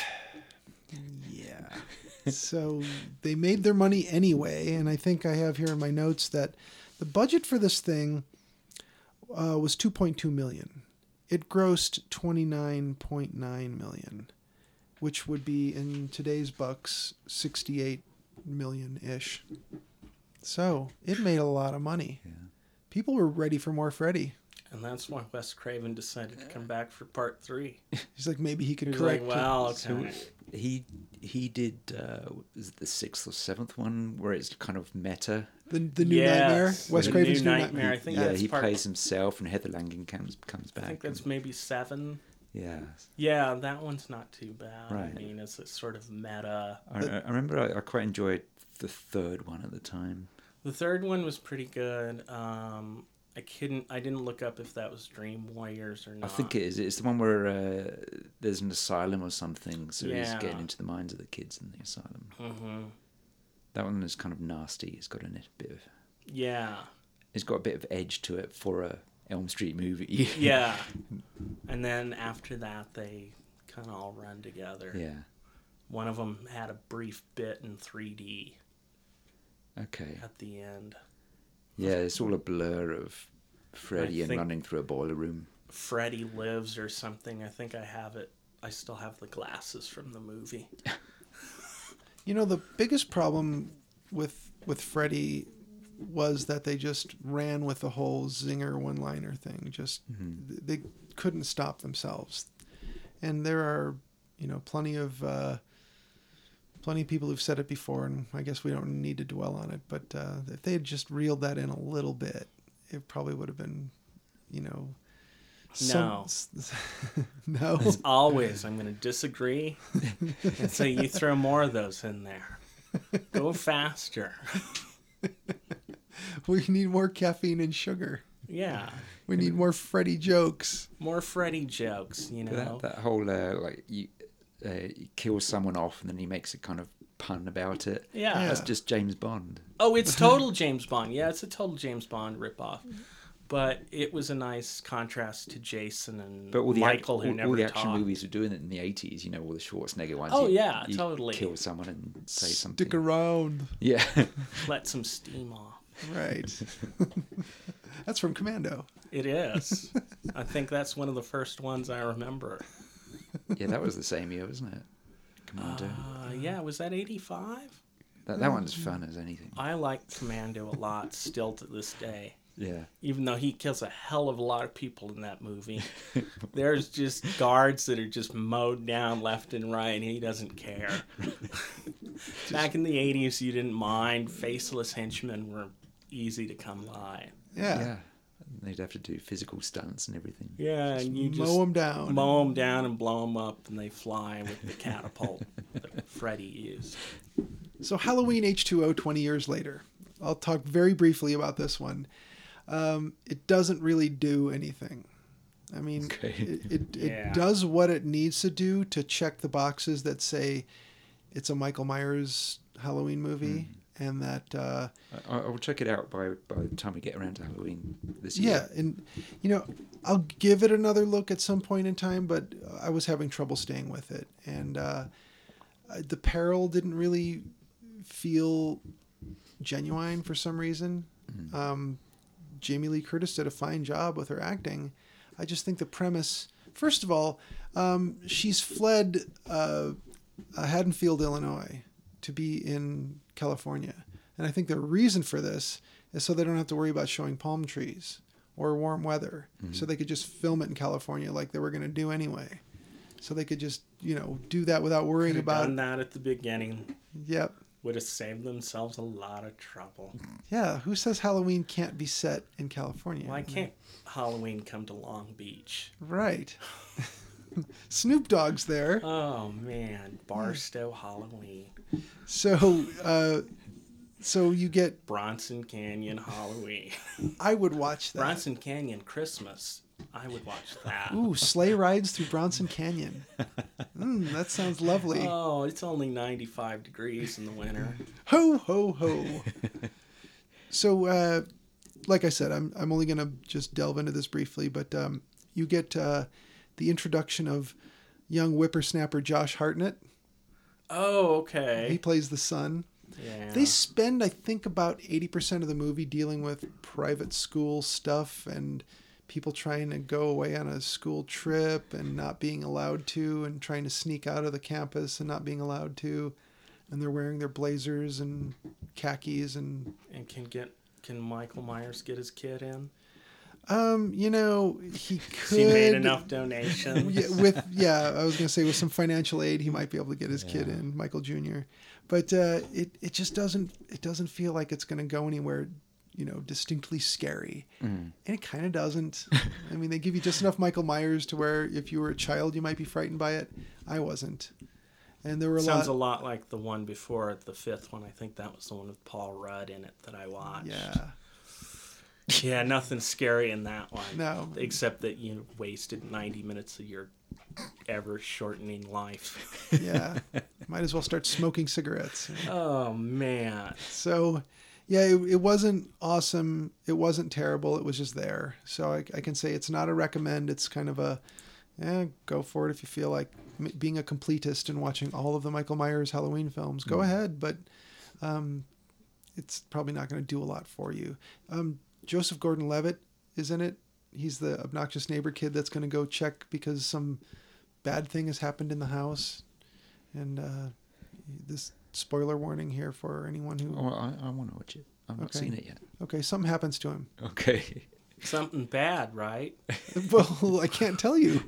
yeah. so they made their money anyway, and I think I have here in my notes that the budget for this thing uh, was 2.2 million. It grossed 29.9 million, which would be in today's bucks 68 million ish. So it made a lot of money. People were ready for more Freddy. And that's why Wes Craven decided to come back for part three. He's like, maybe he could He was correct. like, well, So he he did uh, is it the sixth or seventh one where it's kind of meta. The the new Yes, nightmare. the Wes new Craven's new nightmare. nightmare. I think yeah, that's he part- plays himself, and Heather Langenkamp comes back. I think that's and- maybe seven. yeah. Yeah, that one's not too bad. Right. I mean, it's a sort of meta. I, I remember I, I quite enjoyed the third one at the time. The third one was pretty good. Um, I couldn't. I didn't look up if that was Dream Warriors or not. I think it is. It's the one where uh, there's an asylum or something, so he's getting into the minds of the kids in the asylum. hmm That one is kind of nasty. It's got a bit of. Yeah, It's got a bit of edge to it for a Elm Street movie. yeah. and then after that, they kind of all run together. yeah. One of them had a brief bit in 3D Okay. at the end. Yeah, it's all a blur of Freddy I and running through a boiler room. Freddy lives or something. I think I have it. I still have the glasses from the movie. You know, the biggest problem with with Freddy was that they just ran with the whole zinger one-liner thing. Just they couldn't stop themselves. And there are, you know, plenty of uh, plenty of people who've said it before, and I guess we don't need to dwell on it. But uh, if they had just reeled that in a little bit, it probably would have been, you know. No. no. As always, I'm going to disagree and say you throw more of those in there. Go faster. We need more caffeine and sugar. Yeah, We need more Freddy jokes. more Freddy jokes. You know. That, that whole uh, like you, uh, you kill someone off and then he makes a kind of pun about it. Yeah. That's just James Bond. Oh, it's total James Bond. Yeah, it's a total James Bond ripoff. But it was a nice contrast to Jason and But all the, ac- Michael, who all, never all the action talked. movies were doing it in the 80s, you know, all the Schwarzenegger ones. Oh, you- yeah, you totally. Kill someone and say something. Stick around. Yeah. Let some steam off. Right. That's from Commando. It is. I think that's one of the first ones I remember. yeah, that was the same year, wasn't it? Commando. Uh, yeah, was that 85? That, that one's fun as anything. I like Commando a lot still to this day. Yeah. Even though he kills a hell of a lot of people in that movie, there's just guards that are just mowed down left and right, and he doesn't care. Back in the 80s, you didn't mind. Faceless henchmen were easy to come by. Yeah. Yeah. They'd have to do physical stunts and everything. Yeah, and you just Mow them down. mow them down and blow them up, and they fly with the catapult that Freddy used. So Halloween H2O 20 years later. I'll talk very briefly about this one. Um, it doesn't really do anything. I mean, Okay. it, it, Yeah. it does what it needs to do to check the boxes that say it's a Michael Myers Halloween movie and that, uh, I, I will check it out by by the time we get around to Halloween this year. yeah, and, you know, I'll give it another look at some point in time, but I was having trouble staying with it. And uh, the peril didn't really feel genuine for some reason. Um, Jamie Lee Curtis did a fine job with her acting. I just think the premise, first of all, um, she's fled uh, uh, Haddonfield, Illinois, to be in California, and I think the reason for this is so they don't have to worry about showing palm trees or warm weather, so they could just film it in California like they were going to do anyway. So they could just, you know, do that without worrying about. done that at the beginning. Yep. Would have saved themselves a lot of trouble. Yeah. Who says Halloween can't be set in California? Why can't Halloween come to Long Beach? Right. Snoop Dogg's there. Oh man, Barstow Halloween, So, uh, so you get. Bronson Canyon Halloween, I would watch that. Bronson Canyon Christmas. I would watch that. Ooh, sleigh rides through Bronson Canyon. Mm, that sounds lovely. Oh, it's only 95 degrees in the winter. Ho ho ho. so, uh, like I said, I'm I'm only gonna just delve into this briefly, but um, you get uh, the introduction of young whippersnapper Josh Hartnett. Oh, okay. He plays the son. Yeah. They spend, I think, about 80% of the movie dealing with private school stuff and people trying to go away on a school trip and not being allowed to, and trying to sneak out of the campus and not being allowed to. And they're wearing their blazers and khakis and, and can get can Michael Myers get his kid in? um, you know, he could. He made enough donations. yeah, with yeah, I was gonna say with some financial aid, he might be able to get his kid in, Michael Jr. But uh, it it just doesn't it doesn't feel like it's gonna go anywhere, you know, distinctly scary, Mm. and it kind of doesn't. I mean, they give you just enough Michael Myers to where if you were a child, you might be frightened by it. I wasn't, and there were a Sounds lot. a lot like the one before the fifth one. I think that was the one with Paul Rudd in it that I watched. yeah, Yeah, nothing scary in that one. No. Except that you wasted 90 minutes of your ever shortening life. yeah. might as well start smoking cigarettes. Oh, man. So, yeah, it, it wasn't awesome. It wasn't terrible. It was just there. So I, I can say it's not a recommend. It's kind of a, yeah, go for it if you feel like being a completist and watching all of the Michael Myers Halloween films. Go ahead, but um, it's probably not going to do a lot for you. Um, Joseph Gordon-Levitt is in it. He's the obnoxious neighbor kid that's going to go check because some bad thing has happened in the house, and uh, this spoiler warning here for anyone who Oh, I, I want to watch it. I've not Okay. seen it yet. Okay, something happens to him. Okay. Something bad, right? well, I can't tell you.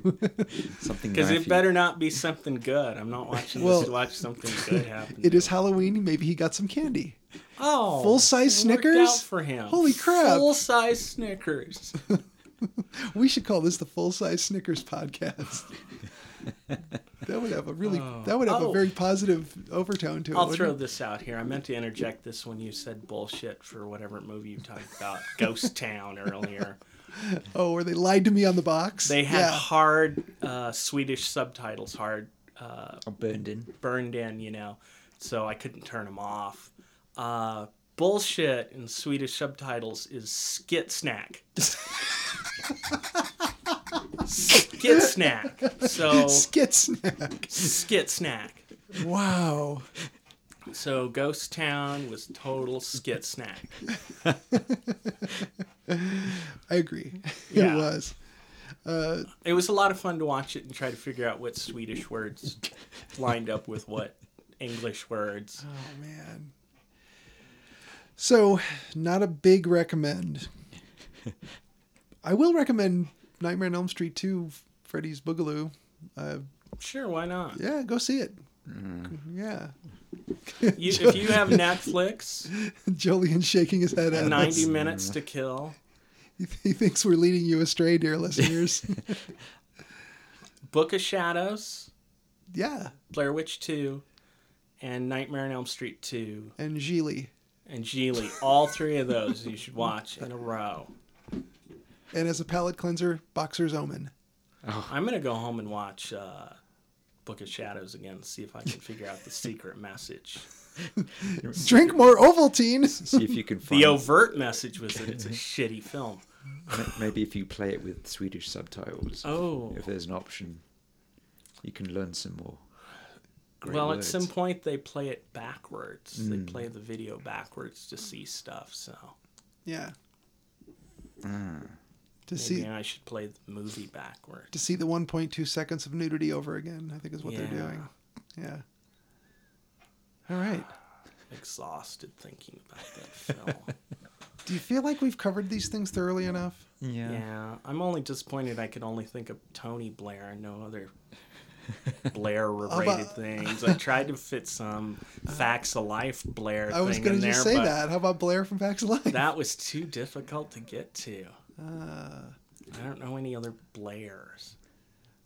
Something bad. Because it better not be something good. I'm not watching Well, this to watch something good happen. it is Halloween. Maybe he got some candy. Oh, Full-size it worked Snickers? out for him. Holy crap. Full size Snickers. We should call this the full size Snickers podcast. That would have a really Oh. that would have a Oh. very positive overtone to it. I'll wouldn't throw it? this out here. I meant to interject this when you said bullshit for whatever movie you talked about, Ghost Town earlier. Oh, where they lied to me on the box? They had yeah. hard uh, Swedish subtitles, hard uh, Oh, burned in. burned in, you know, so I couldn't turn them off. Uh, bullshit in Swedish subtitles is skit snack. skit snack. So skit snack. skit snack. Wow. So Ghost Town was total skit snack. I agree. Yeah. It was. Uh, It was a lot of fun to watch it and try to figure out what Swedish words lined up with what English words. oh man. So, not a big recommend. I will recommend Nightmare on Elm Street 2, Freddy's Boogaloo. Uh, Sure, why not? yeah, go see it. Yeah. You, if you have Netflix, Jolene shaking his head at us. 90 minutes to kill, He, he thinks we're leading you astray, dear listeners. Book of Shadows, yeah. Blair Witch 2, and Nightmare on Elm Street 2, And Gigli. and Gigli. All three of those you should watch in a row. And as a palate cleanser, Boxer's Omen. I'm going to go home and watch uh, Book of Shadows again, and see if I can figure out the secret message. Drink more Ovaltine. See if you can find The overt message was that it's a shitty film. maybe if you play it with Swedish subtitles. Oh. If there's an option, you can learn some more. Great well, words. at some point they play it backwards. They play the video backwards to see stuff. So Yeah. Ah. To maybe see I should play the movie backwards. to see the 1.2 seconds of nudity over again, I think is what they're doing. Yeah. All right. Exhausted thinking about that film. Do you feel like we've covered these things thoroughly enough? Yeah. yeah, I'm only disappointed I could only think of Tony Blair and no other Blair-related things. I tried to fit some facts of life Blair I was thing going in to there, just say but that. How about Blair from Facts of Life? that was too difficult to get to. Uh, I don't know any other Blairs.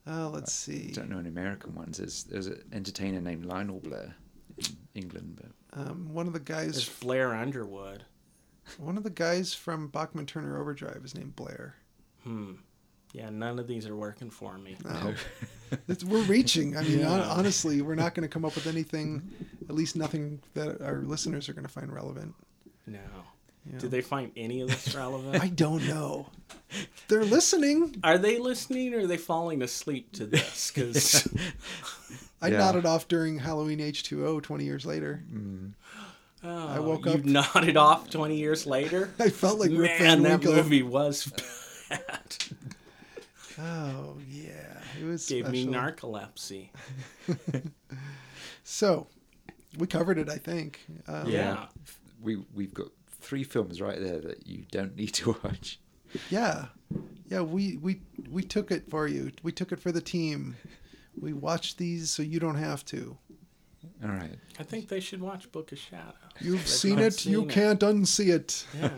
oh, let's see. I don't know any American ones. There's there's an entertainer named Lionel Blair in England, but Um, one of the guys. There's guys, Blair Underwood. one of the guys from Bachman Turner Overdrive is named Blair. Hmm. Yeah, none of these are working for me. No. It's, we're reaching. I mean, Yeah. honestly, we're not going to come up with anything, at least nothing that our listeners are going to find relevant. No. Yeah. Do they find any of this relevant? I don't know. They're listening. Are they listening or are they falling asleep to this? Because I Yeah. nodded off during Halloween H2O 20 years later. I woke you up- nodded off 20 years later. I felt like Rip Man, Van that Winkle. movie was bad. Oh, yeah. It was Gave me narcolepsy. So, we covered it, I think. Um, Yeah. we we've got three films right there that you don't need to watch. Yeah. Yeah, we, we we took it for you. We took it for the team. We watched these so you don't have to. All right. I think they should watch Book of Shadows. You've They've seen not it, you it. can't unsee it. Yeah.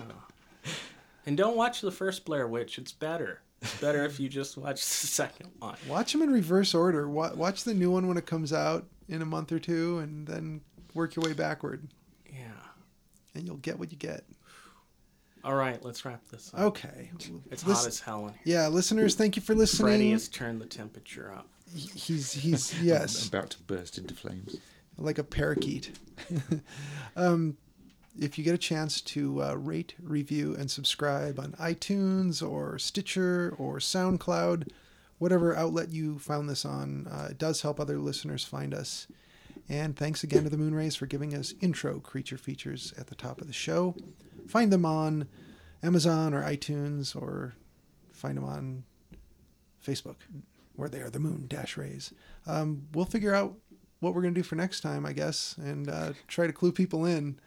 And don't watch the first Blair Witch. It's better. It's better if you just watch the second one. Watch them in reverse order. Watch the new one when it comes out in a month or two and then work your way backward Yeah. And you'll get what you get. All right, let's wrap this up. Okay. It's Lis- hot as hell in here. Yeah, listeners, thank you for listening. Freddy listening. has turned the temperature up. He's he's yes. I'm about to burst into flames. like a parakeet. um, if you get a chance to uh, rate, review, and subscribe on iTunes or Stitcher or SoundCloud, whatever outlet you found this on, uh, it does help other listeners find us. And thanks again to the Moonrays for giving us intro creature features at the top of the show. Find them on Amazon or iTunes or find them on Facebook, where they are the Moon Dash Rays. Um, we'll figure out what we're gonna do for next time, I guess, and uh, try to clue people in.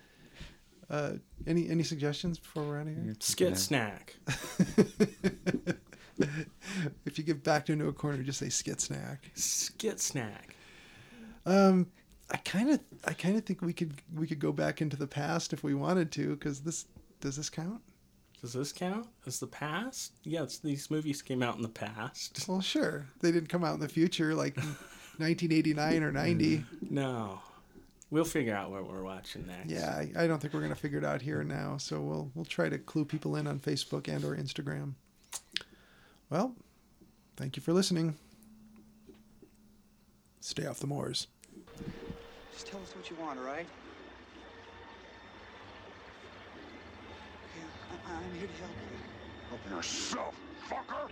Uh, any any suggestions before we're out of here? Skit Yeah. snack. if you get backed into a corner, just say skit snack. Skit snack. Um, I kind of I kind of think we could we could go back into the past if we wanted to, because this does this count? Does this count as the past? Yes, these movies came out in the past. Well, sure. They didn't come out in the future, like 1989 or 90. No. We'll figure out what we're watching next. Yeah, I, I don't think we're gonna figure it out here and now. So we'll we'll try to clue people in on Facebook and or Instagram. Well, thank you for listening. Stay off the moors. Just tell us what you want, all right? Yeah, I- I'm here to help you. Help yourself, fucker!